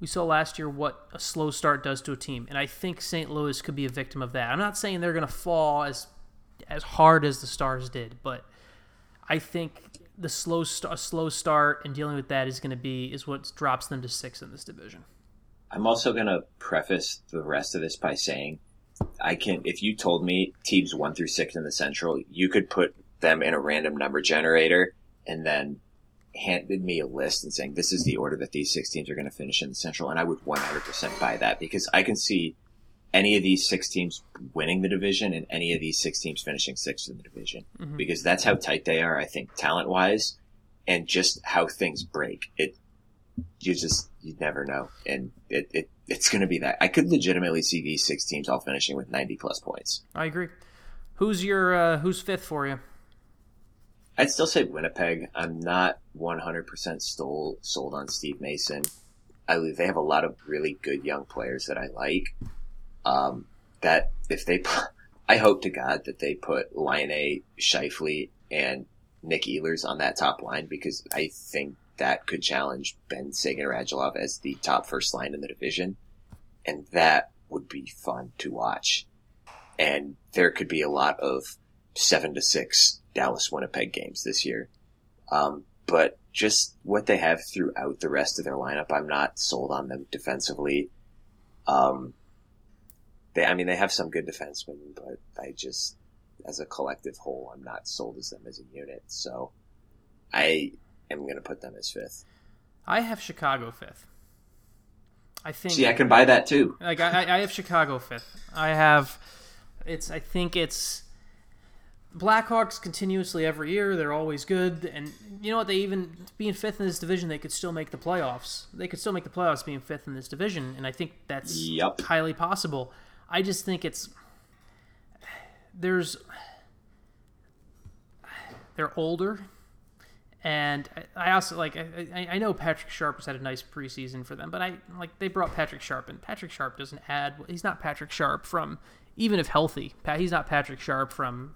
we saw last year what a slow start does to a team, and I think St. Louis could be a victim of that. I'm not saying they're going to fall as as hard as the Stars did, but I think the slow st- slow start and dealing with that is going to be is what drops them to six in this division. I'm also going to preface the rest of this by saying I can, if you told me teams one through six in the Central, you could put them in a random number generator and then handed me a list and saying this is the order that these six teams are going to finish in the Central, and I would 100% buy that because I can see any of these six teams winning the division and any of these six teams finishing sixth in the division Mhm. because that's how tight they are. I think talent wise and just how things break. It you just you never know, and it, it it's going to be that. I could legitimately see these six teams all finishing with 90 plus points. I agree. Who's your uh, who's fifth for you? I'd still say Winnipeg. I'm not 100% stole, sold on Steve Mason. I they have a lot of really good young players that I like. Um, that if they, put, I hope to God that they put Lion A, Scheifele, and Nick Ehlers on that top line because I think that could challenge Benn Seguin Radulov as the top first line in the division. And that would be fun to watch. And there could be a lot of seven to six Dallas Winnipeg games this year. Um, but just what they have throughout the rest of their lineup, I'm not sold on them defensively. Um, they, I mean, they have some good defensemen, but I just, as a collective whole, I'm not sold as them as a unit. So I am going to put them as fifth. I have Chicago fifth. I think. See, I can buy that too. Like I, I have Chicago fifth. I have it's. I think it's Blackhawks continuously every year. They're always good, and you know what? They even being fifth in this division, they could still make the playoffs. They could still make the playoffs being fifth in this division, and I think that's Yup. highly possible. I just think it's there's they're older. And I- also like I, I- know Patrick Sharp has had a nice preseason for them, but I like they brought Patrick Sharp in. Patrick Sharp doesn't add. He's not Patrick Sharp from even if healthy. He's not Patrick Sharp from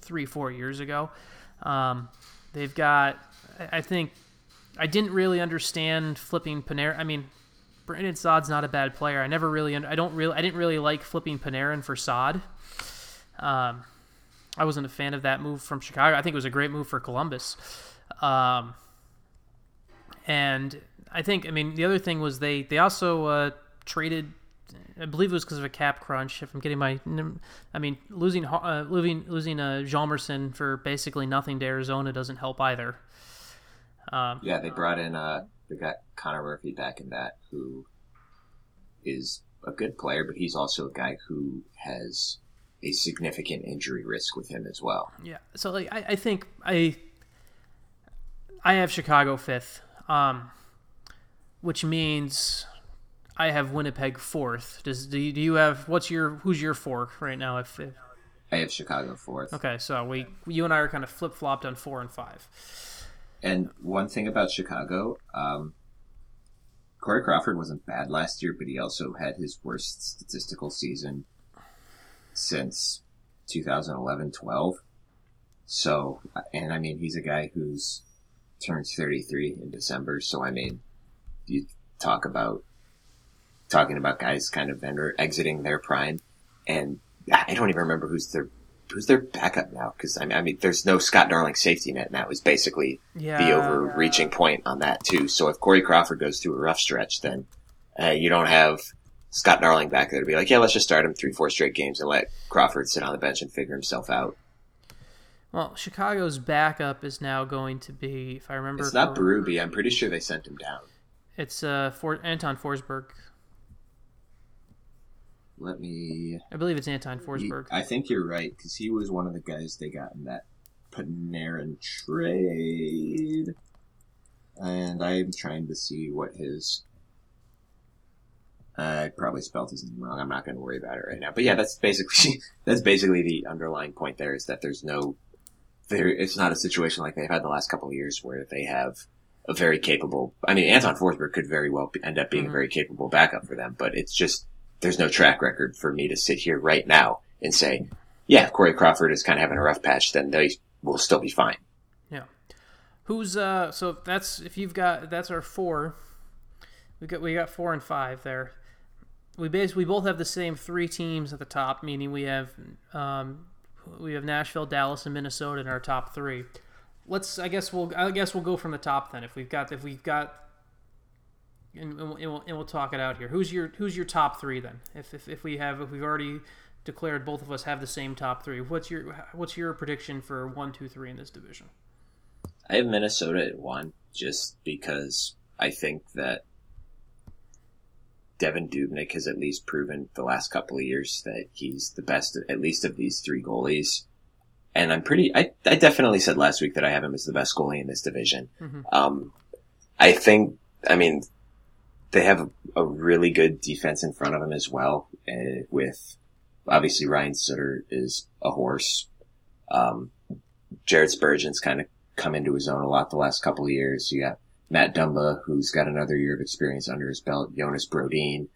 three four years ago. Um, they've got. I think I didn't really understand flipping Panarin. I mean, Brandon Saad's not a bad player. I never really. I don't really. I didn't really like flipping Panarin for Saad. Um, I wasn't a fan of that move from Chicago. I think it was a great move for Columbus. Um, and I think, I mean, the other thing was they they also uh, traded. I believe it was because of a cap crunch. If I'm getting my, I mean, losing uh, losing losing uh, Hjalmarsson for basically nothing to Arizona doesn't help either. Um, Yeah, they brought in, uh, they got Connor Murphy back in that, who is a good player, but he's also a guy who has a significant injury risk with him as well. Yeah. So like I, I think I I have Chicago fifth, um, which means I have Winnipeg fourth. Does do you, do you have what's your who's your four right now? If, if I have Chicago fourth. okay, so we you and I are kind of flip flopped on four and five. And one thing about Chicago, um, Corey Crawford wasn't bad last year, but he also had his worst statistical season since 2011-12. So, and I mean, he's a guy who's turns 33 in December. So, I mean, you talk about talking about guys kind of enter, exiting their prime, and I don't even remember who's their who's their backup now because I mean, I mean, there's no Scott Darling safety net now. Is basically Yeah. the overreaching point on that too. So if Corey Crawford goes through a rough stretch, then uh, you don't have Scott Darling back there to be like, yeah, let's just start him three, four straight games and let Crawford sit on the bench and figure himself out. Well, Chicago's backup is now going to be, if I remember, It's not Berube. I'm pretty sure they sent him down. It's uh For- Anton Forsberg. Let me. I believe it's Anton he- Forsberg. I think you're right because he was one of the guys they got in that Panarin trade. And I'm trying to see what his. I probably spelled his name wrong. I'm not going to worry about it right now. But yeah, that's basically that's basically the underlying point. There is that there's no, there. It's not a situation like they've had the last couple of years where they have a very capable. I mean, Anton Forsberg could very well be- end up being Mhm. a very capable backup for them, but it's just there's no track record for me to sit here right now and say, yeah, if Corey Crawford is kind of having a rough patch, then they will still be fine. Yeah. Who's uh? So that's if you've got that's our four. We got we got four and five there. We basically we both have the same three teams at the top, meaning we have um, we have Nashville, Dallas, and Minnesota in our top three. Let's I guess we'll I guess we'll go from the top then. If we've got if we've got and, and, we'll, and we'll talk it out here. Who's your Who's your top three then? If, if, if we have if we've already declared both of us have the same top three, what's your what's your prediction for one, two, three in this division? I have Minnesota at one, just because I think that Devin Dubnyk has at least proven the last couple of years that he's the best, at least of these three goalies. And I'm pretty, I, I definitely said last week that I have him as the best goalie in this division. Mm-hmm. Um, I think, I mean, they have a, really good defense in front of them as well, uh, with obviously Ryan Suter is a horse. Um, Jared Spurgeon's kind of come into his own a lot the last couple of years. You got Matt Dumba, who's got another year of experience under his belt, Jonas Brodin.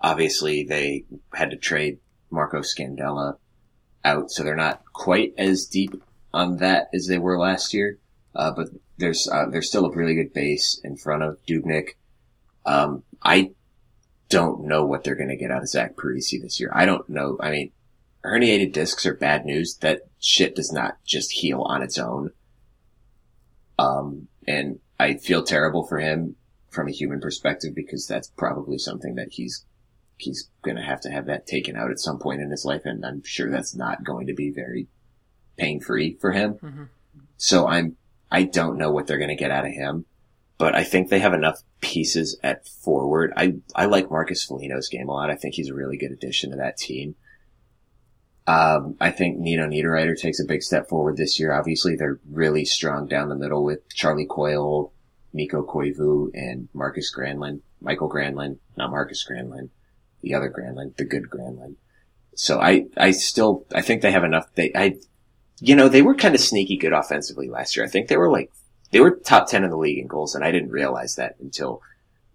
Obviously, they had to trade Marco Scandella out, so they're not quite as deep on that as they were last year. Uh, but there's uh, there's still a really good base in front of Dubnyk. Um, I don't know what they're going to get out of Zach Parise this year. I don't know. I mean, herniated discs are bad news. That shit does not just heal on its own. Um, and I feel terrible for him from a human perspective because that's probably something that he's he's going to have to have that taken out at some point in his life, and I'm sure that's not going to be very pain free for him. Mm-hmm. So I'm I don't know what they're going to get out of him, but I think they have enough pieces at forward. I I like Marcus Foligno's game a lot. I think he's a really good addition to that team. Um, I think Nino Niederreiter takes a big step forward this year. Obviously, they're really strong down the middle with Charlie Coyle, Mikko Koivu, and Marcus Granlund. Michael Granlund, not Marcus Granlund, the other Granlund, the good Granlund. So I, I still, I think they have enough. They, I, you know, they were kind of sneaky good offensively last year. I think they were like, they were top 10 in the league in goals, and I didn't realize that until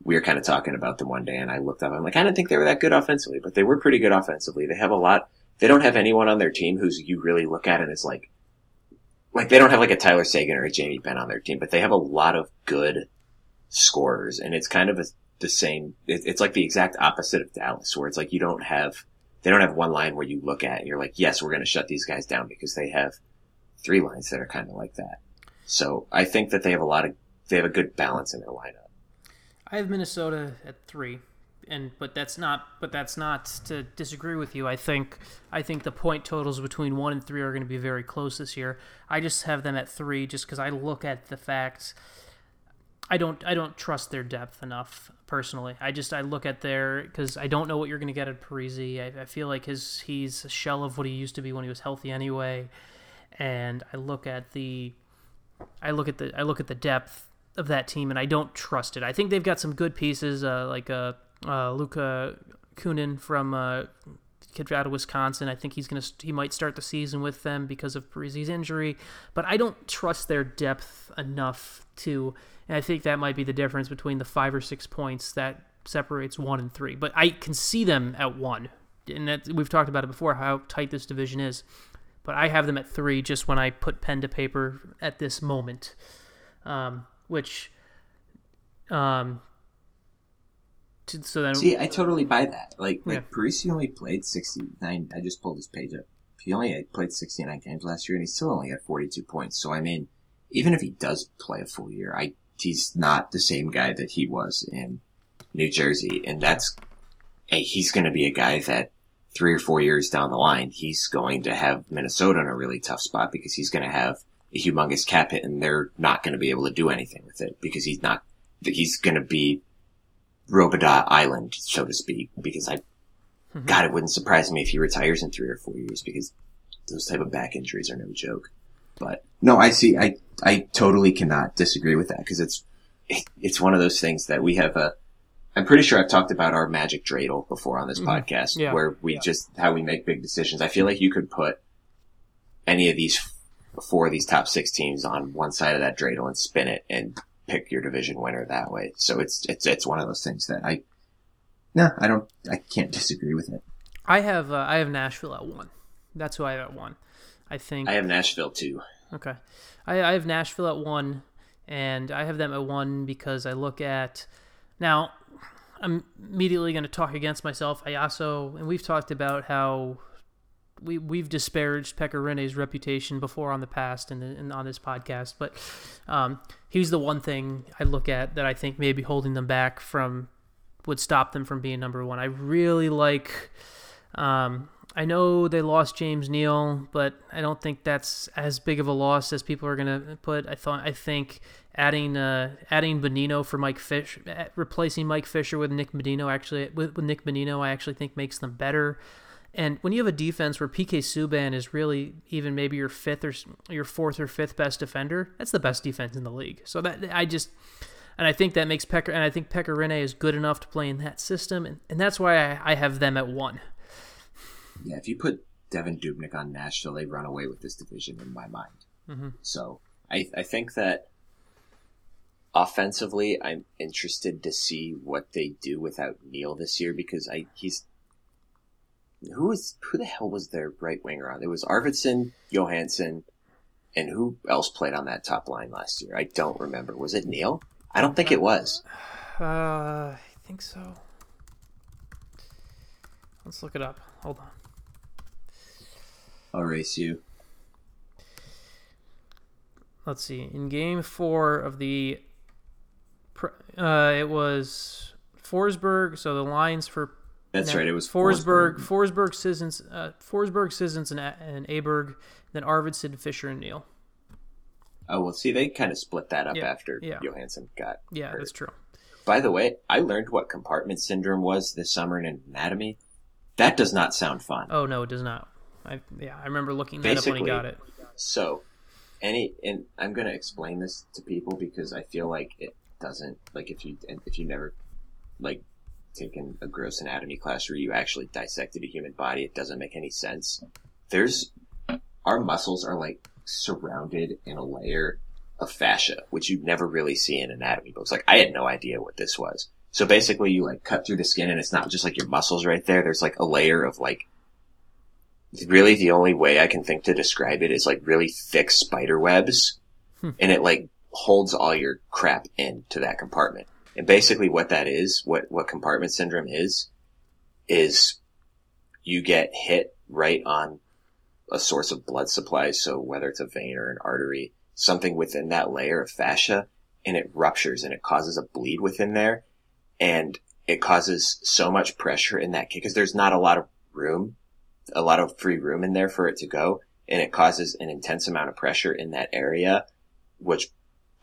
we were kind of talking about them one day, and I looked up. I'm like, I didn't think they were that good offensively, but they were pretty good offensively. They have a lot they don't have anyone on their team who's you really look at and it's like, like they don't have like a Tyler Seguin or a Jamie Benn on their team, but they have a lot of good scorers, and it's kind of a, the same. It, it's like the exact opposite of Dallas, where it's like you don't have they don't have one line where you look at and you're like, yes, we're going to shut these guys down because they have three lines that are kind of like that. So I think that they have a lot of they have a good balance in their lineup. I have Minnesota at three and but that's not but that's not to disagree with you. I think I think the point totals between one and three are going to be very close this year. I just have them at three just because I look at the facts. I don't I don't trust their depth enough personally. I just I look at their because I don't know what you're going to get at Parise. I, I feel like his he's a shell of what he used to be when he was healthy anyway, and I look at the I look at the I look at the depth of that team and I don't trust it. I think they've got some good pieces uh, like uh, uh, Luka Kunin from uh, kid out of Wisconsin. I think he's gonna he might start the season with them because of Parise's injury, but I don't trust their depth enough to. And I think that might be the difference between the five or six points that separates one and three. But I can see them at one, and that we've talked about it before how tight this division is. But I have them at three just when I put pen to paper at this moment, um, which um, to, so then, see, I totally buy that. Like, yeah. like Parise only played sixty nine. I just pulled his page up. He only played sixty nine games last year, and he still only had forty two points. So I mean, even if he does play a full year, I he's not the same guy that he was in New Jersey, and that's hey, he's going to be a guy that three or four years down the line, he's going to have Minnesota in a really tough spot because he's going to have a humongous cap hit, and they're not going to be able to do anything with it because he's not. He's going to be Robidas Island, so to speak, because I, mm-hmm. God, it wouldn't surprise me if he retires in three or four years because those type of back injuries are no joke. But no, I see, I, I totally cannot disagree with that because it's, it's one of those things that we have a, I'm pretty sure I've talked about our magic dreidel before on this mm-hmm. podcast yeah. where we yeah. just, how we make big decisions. I feel like you could put any of these four of these top six teams on one side of that dreidel and spin it and pick your division winner that way. So it's it's it's one of those things that I no, I don't I can't disagree with it. I have uh, I have Nashville at one. That's who I have at one. I think I have Nashville too. Okay, I, I have Nashville at one, and I have them at one because I look at now. I'm immediately going to talk against myself. I also and we've talked about how we we've disparaged Pekka Rinne's reputation before on the past and, and on this podcast, but um, he's the one thing I look at that I think maybe holding them back from would stop them from being number one. I really like. Um, I know they lost James Neal, but I don't think that's as big of a loss as people are gonna put. I thought I think adding uh, adding Bonino for Mike Fish, eh, replacing Mike Fisher with Nick Bonino actually with, with Nick Bonino, I actually think makes them better. And when you have a defense where PK Subban is really even maybe your fifth or your fourth or fifth best defender, that's the best defense in the league. So that I just and I think that makes Pekka and I think Pekka Rinne is good enough to play in that system, and, and that's why I, I have them at one. Yeah, if you put Devin Dubnyk on Nashville, they run away with this division in my mind. Mm-hmm. So I, I think that offensively, I'm interested to see what they do without Neal this year because I he's who is who the hell was their right winger on? It was Arvidsson, Johansen, and who else played on that top line last year? I don't remember. Was it Neal? I don't think it was. Uh, I think so. Let's look it up. Hold on. I'll race you. Let's see. In game four of the, uh, it was Forsberg. So the lines for that's right. It was Forsberg, Forsberg, Sissons, uh, Forsberg, Sissons, and, and Aberg. Then Arvidsson, Fisher, and Neal. Oh well, see, they kind of split that up Yeah, after yeah. Johansen got. Yeah, hurt. that's true. By the way, I learned what compartment syndrome was this summer in anatomy. That does not sound fun. Oh no, it does not. I yeah, I remember looking that up when he Basically- got it. So, any and I'm going to explain this to people because I feel like it doesn't like if you if you never like taken a gross anatomy class where you actually dissected a human body, it doesn't make any sense. There's our muscles are like surrounded in a layer of fascia, which you never really see in anatomy books. Like I had no idea what this was. So basically you like cut through the skin and it's not just like your muscles right there. There's like a layer of like really the only way I can think to describe it is like really thick spider webs Hmm. and it like holds all your crap into that compartment. And basically what that is, what, what compartment syndrome is, is you get hit right on a source of blood supply. So whether it's a vein or an artery, something within that layer of fascia and it ruptures and it causes a bleed within there and it causes so much pressure in that because there's not a lot of room, a lot of free room in there for it to go. And it causes an intense amount of pressure in that area, which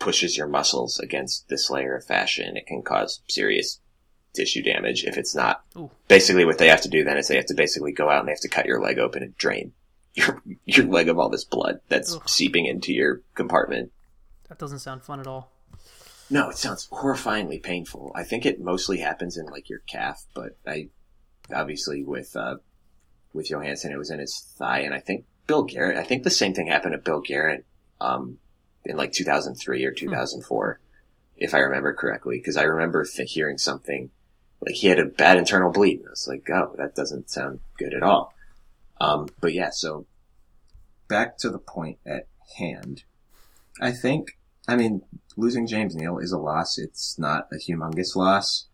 pushes your muscles against this layer of fascia and it can cause serious tissue damage if it's not. Ooh. Basically what they have to do then is they have to basically go out and they have to cut your leg open and drain your, your leg of all this blood that's Ugh. seeping into your compartment. That doesn't sound fun at all. No, it sounds horrifyingly painful. I think it mostly happens in like your calf, but I obviously with uh with Johansen it was in his thigh and I think Bill Garrett I think the same thing happened to Bill Garrett um in like 2003 or 2004 if I remember correctly because I remember th- hearing something like he had a bad internal bleed and I was like oh that doesn't sound good at all. Um but yeah, so back to the point at hand. I think, I mean, losing James Neal is a loss. It's not a humongous loss.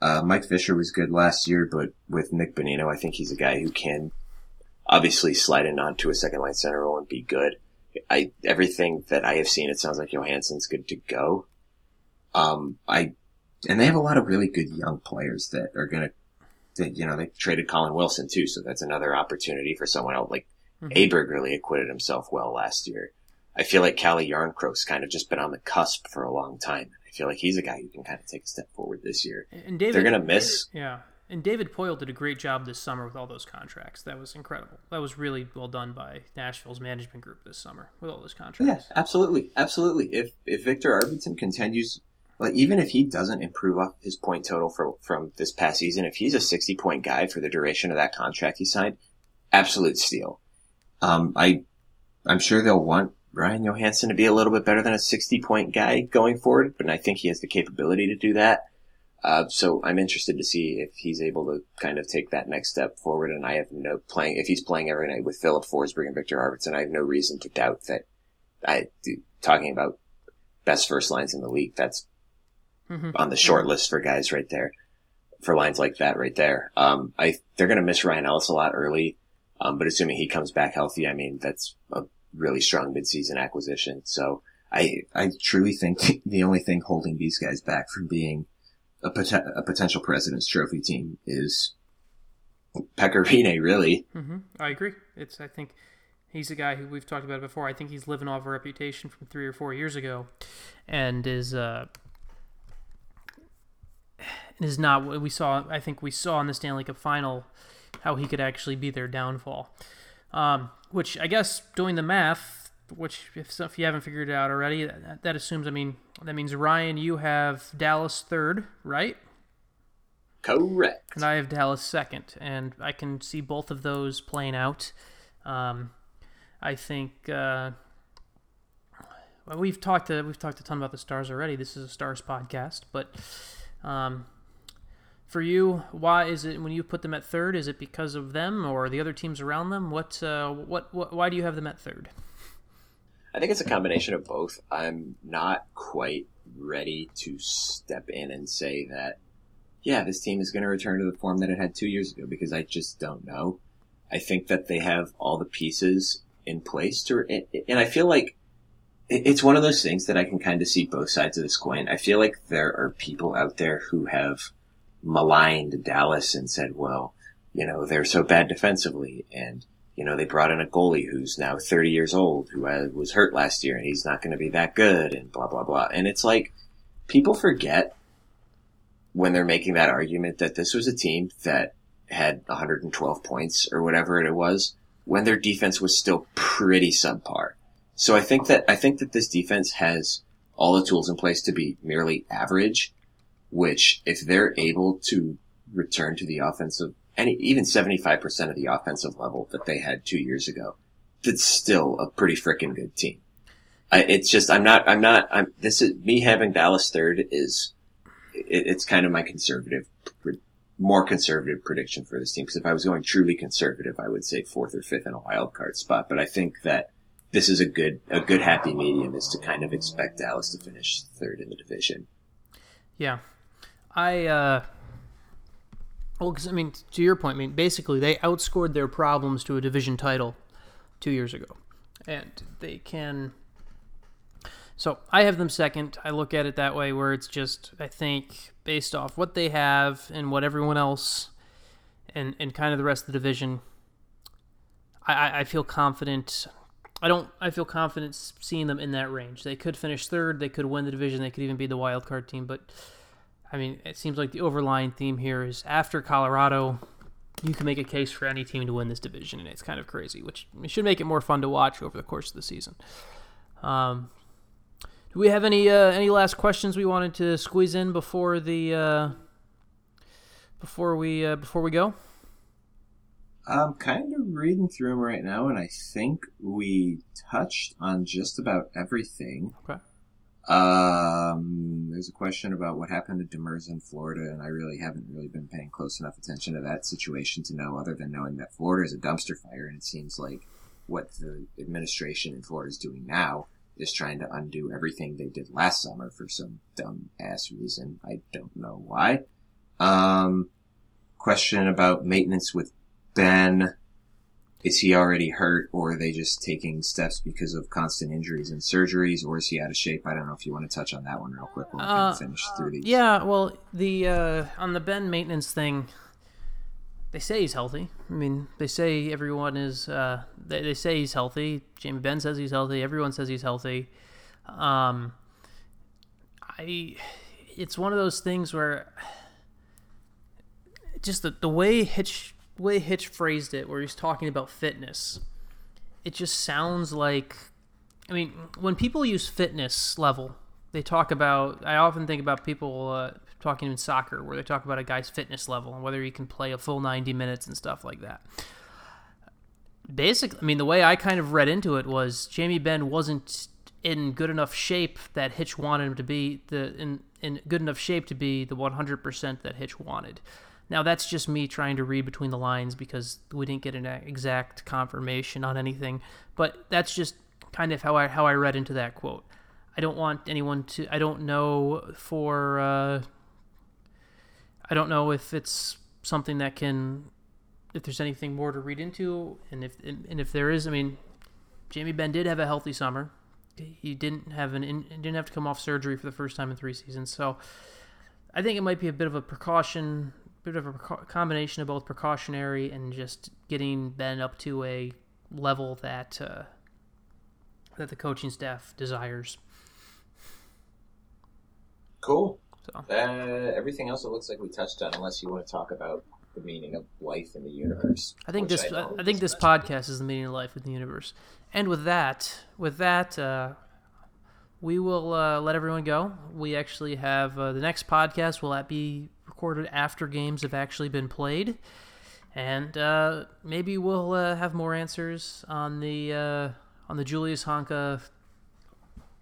Uh, Mike Fisher was good last year, but with Nick Bonino, I think he's a guy who can obviously slide in onto a second line center role and be good. I everything that I have seen, it sounds like Johansen's good to go. um, I, and they have a lot of really good young players that are gonna, That, you know, they traded Colin Wilson too, so that's another opportunity for someone else. Like Mhm. Aberg really acquitted himself well last year. I feel like Calle Jarnkrok's kind of just been on the cusp for a long time. I feel like he's a guy who can kind of take a step forward this year. And David, They're gonna miss. Yeah, and David Poile did a great job this summer with all those contracts. That was incredible. That was really well done by Nashville's management group this summer with all those yeah, contracts. absolutely, absolutely. If, if Viktor Arvidsson continues, Like even if he doesn't improve up his point total for, from this past season, if he's a 60 point guy for the duration of that contract he signed, absolute steal. um, I, I'm sure they'll want Ryan Johansen to be a little bit better than a 60 point guy going forward, but I think he has the capability to do that. Uh, so I'm interested to see if he's able to kind of take that next step forward. And I have no playing, if he's playing every night with Filip Forsberg and Viktor Arvidsson, I have no reason to doubt that I, talking about best first lines in the league, that's Mhm. on the short list for guys right there, for lines like that right there. Um, I, they're going to miss Ryan Ellis a lot early. Um, but assuming he comes back healthy, I mean, that's a really strong midseason acquisition. So I, I truly think the only thing holding these guys back from being a, a potential President's Trophy team is Pekka Rinne, really. Mm-hmm. I agree. It's, I think he's a guy who we've talked about before. I think he's living off a reputation from three or four years ago and is, uh, is not what we saw. I think we saw in the Stanley Cup final how he could actually be their downfall. Um, which I guess doing the math, which if, if you haven't figured it out already, that, that assumes. I mean, that means Ryan, you have Dallas third, right? Correct. And I have Dallas second, and I can see both of those playing out. Um, I think uh, well, we've talked to, we've talked a ton about the Stars already. This is a Stars podcast, but um, for you, why is it when you put them at third? Is it because of them or the other teams around them? What, uh, what, what, why do you have them at third? I think it's a combination of both. I'm not quite ready to step in and say that, yeah, this team is going to return to the form that it had two years ago because I just don't know. I think that they have all the pieces in place to, and I feel like it's one of those things that I can kind of see both sides of this coin. I feel like there are people out there who have maligned Dallas and said, well, you know, they're so bad defensively. And, you know, they brought in a goalie who's now 30 years old, who was hurt last year and he's not going to be that good and blah, blah, blah. And it's like, people forget when they're making that argument that this was a team that had 112 points or whatever it was when their defense was still pretty subpar. So I think that, I think that this defense has all the tools in place to be merely average which if they're able to return to the offensive, any, even 75% of the offensive level that they had two years ago, that's still a pretty freaking good team. I, it's just, I'm not, I'm not, I'm, this is, me having Dallas third is, it, it's kind of my conservative, more conservative prediction for this team. Because if I was going truly conservative, I would say fourth or fifth in a wild card spot. But I think that this is a good, a good happy medium is to kind of expect Dallas to finish third in the division. Yeah, I uh, well, because I mean, to your point, I mean, basically they outscored their problems to a division title two years ago, and they can. So I have them second. I look at it that way, where it's just I think based off what they have and what everyone else, and and kind of the rest of the division. I, I feel confident. I don't. I feel confident seeing them in that range. They could finish third. They could win the division. They could even be the wild card team. But I mean, it seems like the overlying theme here is after Colorado, you can make a case for any team to win this division, and it's kind of crazy, which should make it more fun to watch over the course of the season. Um, do we have any uh, any last questions we wanted to squeeze in before the uh, before we uh, before we go? I'm kind of reading through them right now, and I think we touched on just about everything. Okay. Um, there's a question about what happened to Demers in Florida, and I really haven't really been paying close enough attention to that situation to know, other than knowing that Florida is a dumpster fire, and it seems like what the administration in Florida is doing now is trying to undo everything they did last summer for some dumb ass reason. I don't know why. Um, question about maintenance with Benn is he already hurt or are they just taking steps because of constant injuries and surgeries or is he out of shape? I don't know if you want to touch on that one real quick when we uh, finish through these. Yeah, well, the uh, on the Benn maintenance thing, they say he's healthy. I mean, they say everyone is. Uh, they, they say he's healthy. Jamie Benn says he's healthy. Everyone says he's healthy. Um, I, it's one of those things where just the the way Hitch way Hitch phrased it, where he's talking about fitness, it just sounds like. I mean, when people use fitness level, they talk about. I often think about people uh, talking in soccer, where they talk about a guy's fitness level and whether he can play a full 90 minutes and stuff like that. Basically, I mean, the way I kind of read into it was Jamie Benn wasn't in good enough shape that Hitch wanted him to be the in in good enough shape to be the 100% that Hitch wanted. Now, that's just me trying to read between the lines because we didn't get an exact confirmation on anything, but that's just kind of how I how I read into that quote. I don't want anyone to. I don't know for. Uh, I don't know if it's something that can. if there's anything more to read into, and if and if there is, I mean, Jamie Benn did have a healthy summer. He didn't have an didn't have to come off surgery for the first time in three seasons. So I think it might be a bit of a precaution, bit of a combination of both precautionary and just getting Benn up to a level that uh, that the coaching staff desires. Cool. So Uh, everything else it looks like we touched on, unless you want to talk about the meaning of life in the universe. I think this know I, think this podcast is the meaning of life in the universe. And with that, with that, uh, we will uh, let everyone go. We actually have uh, the next podcast will that be recorded after games have actually been played, and uh, maybe we'll uh, have more answers on the uh, on the Julius Honka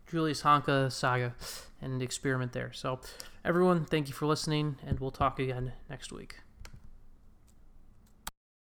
Julius Honka saga and experiment there. So, everyone, thank you for listening, and we'll talk again next week.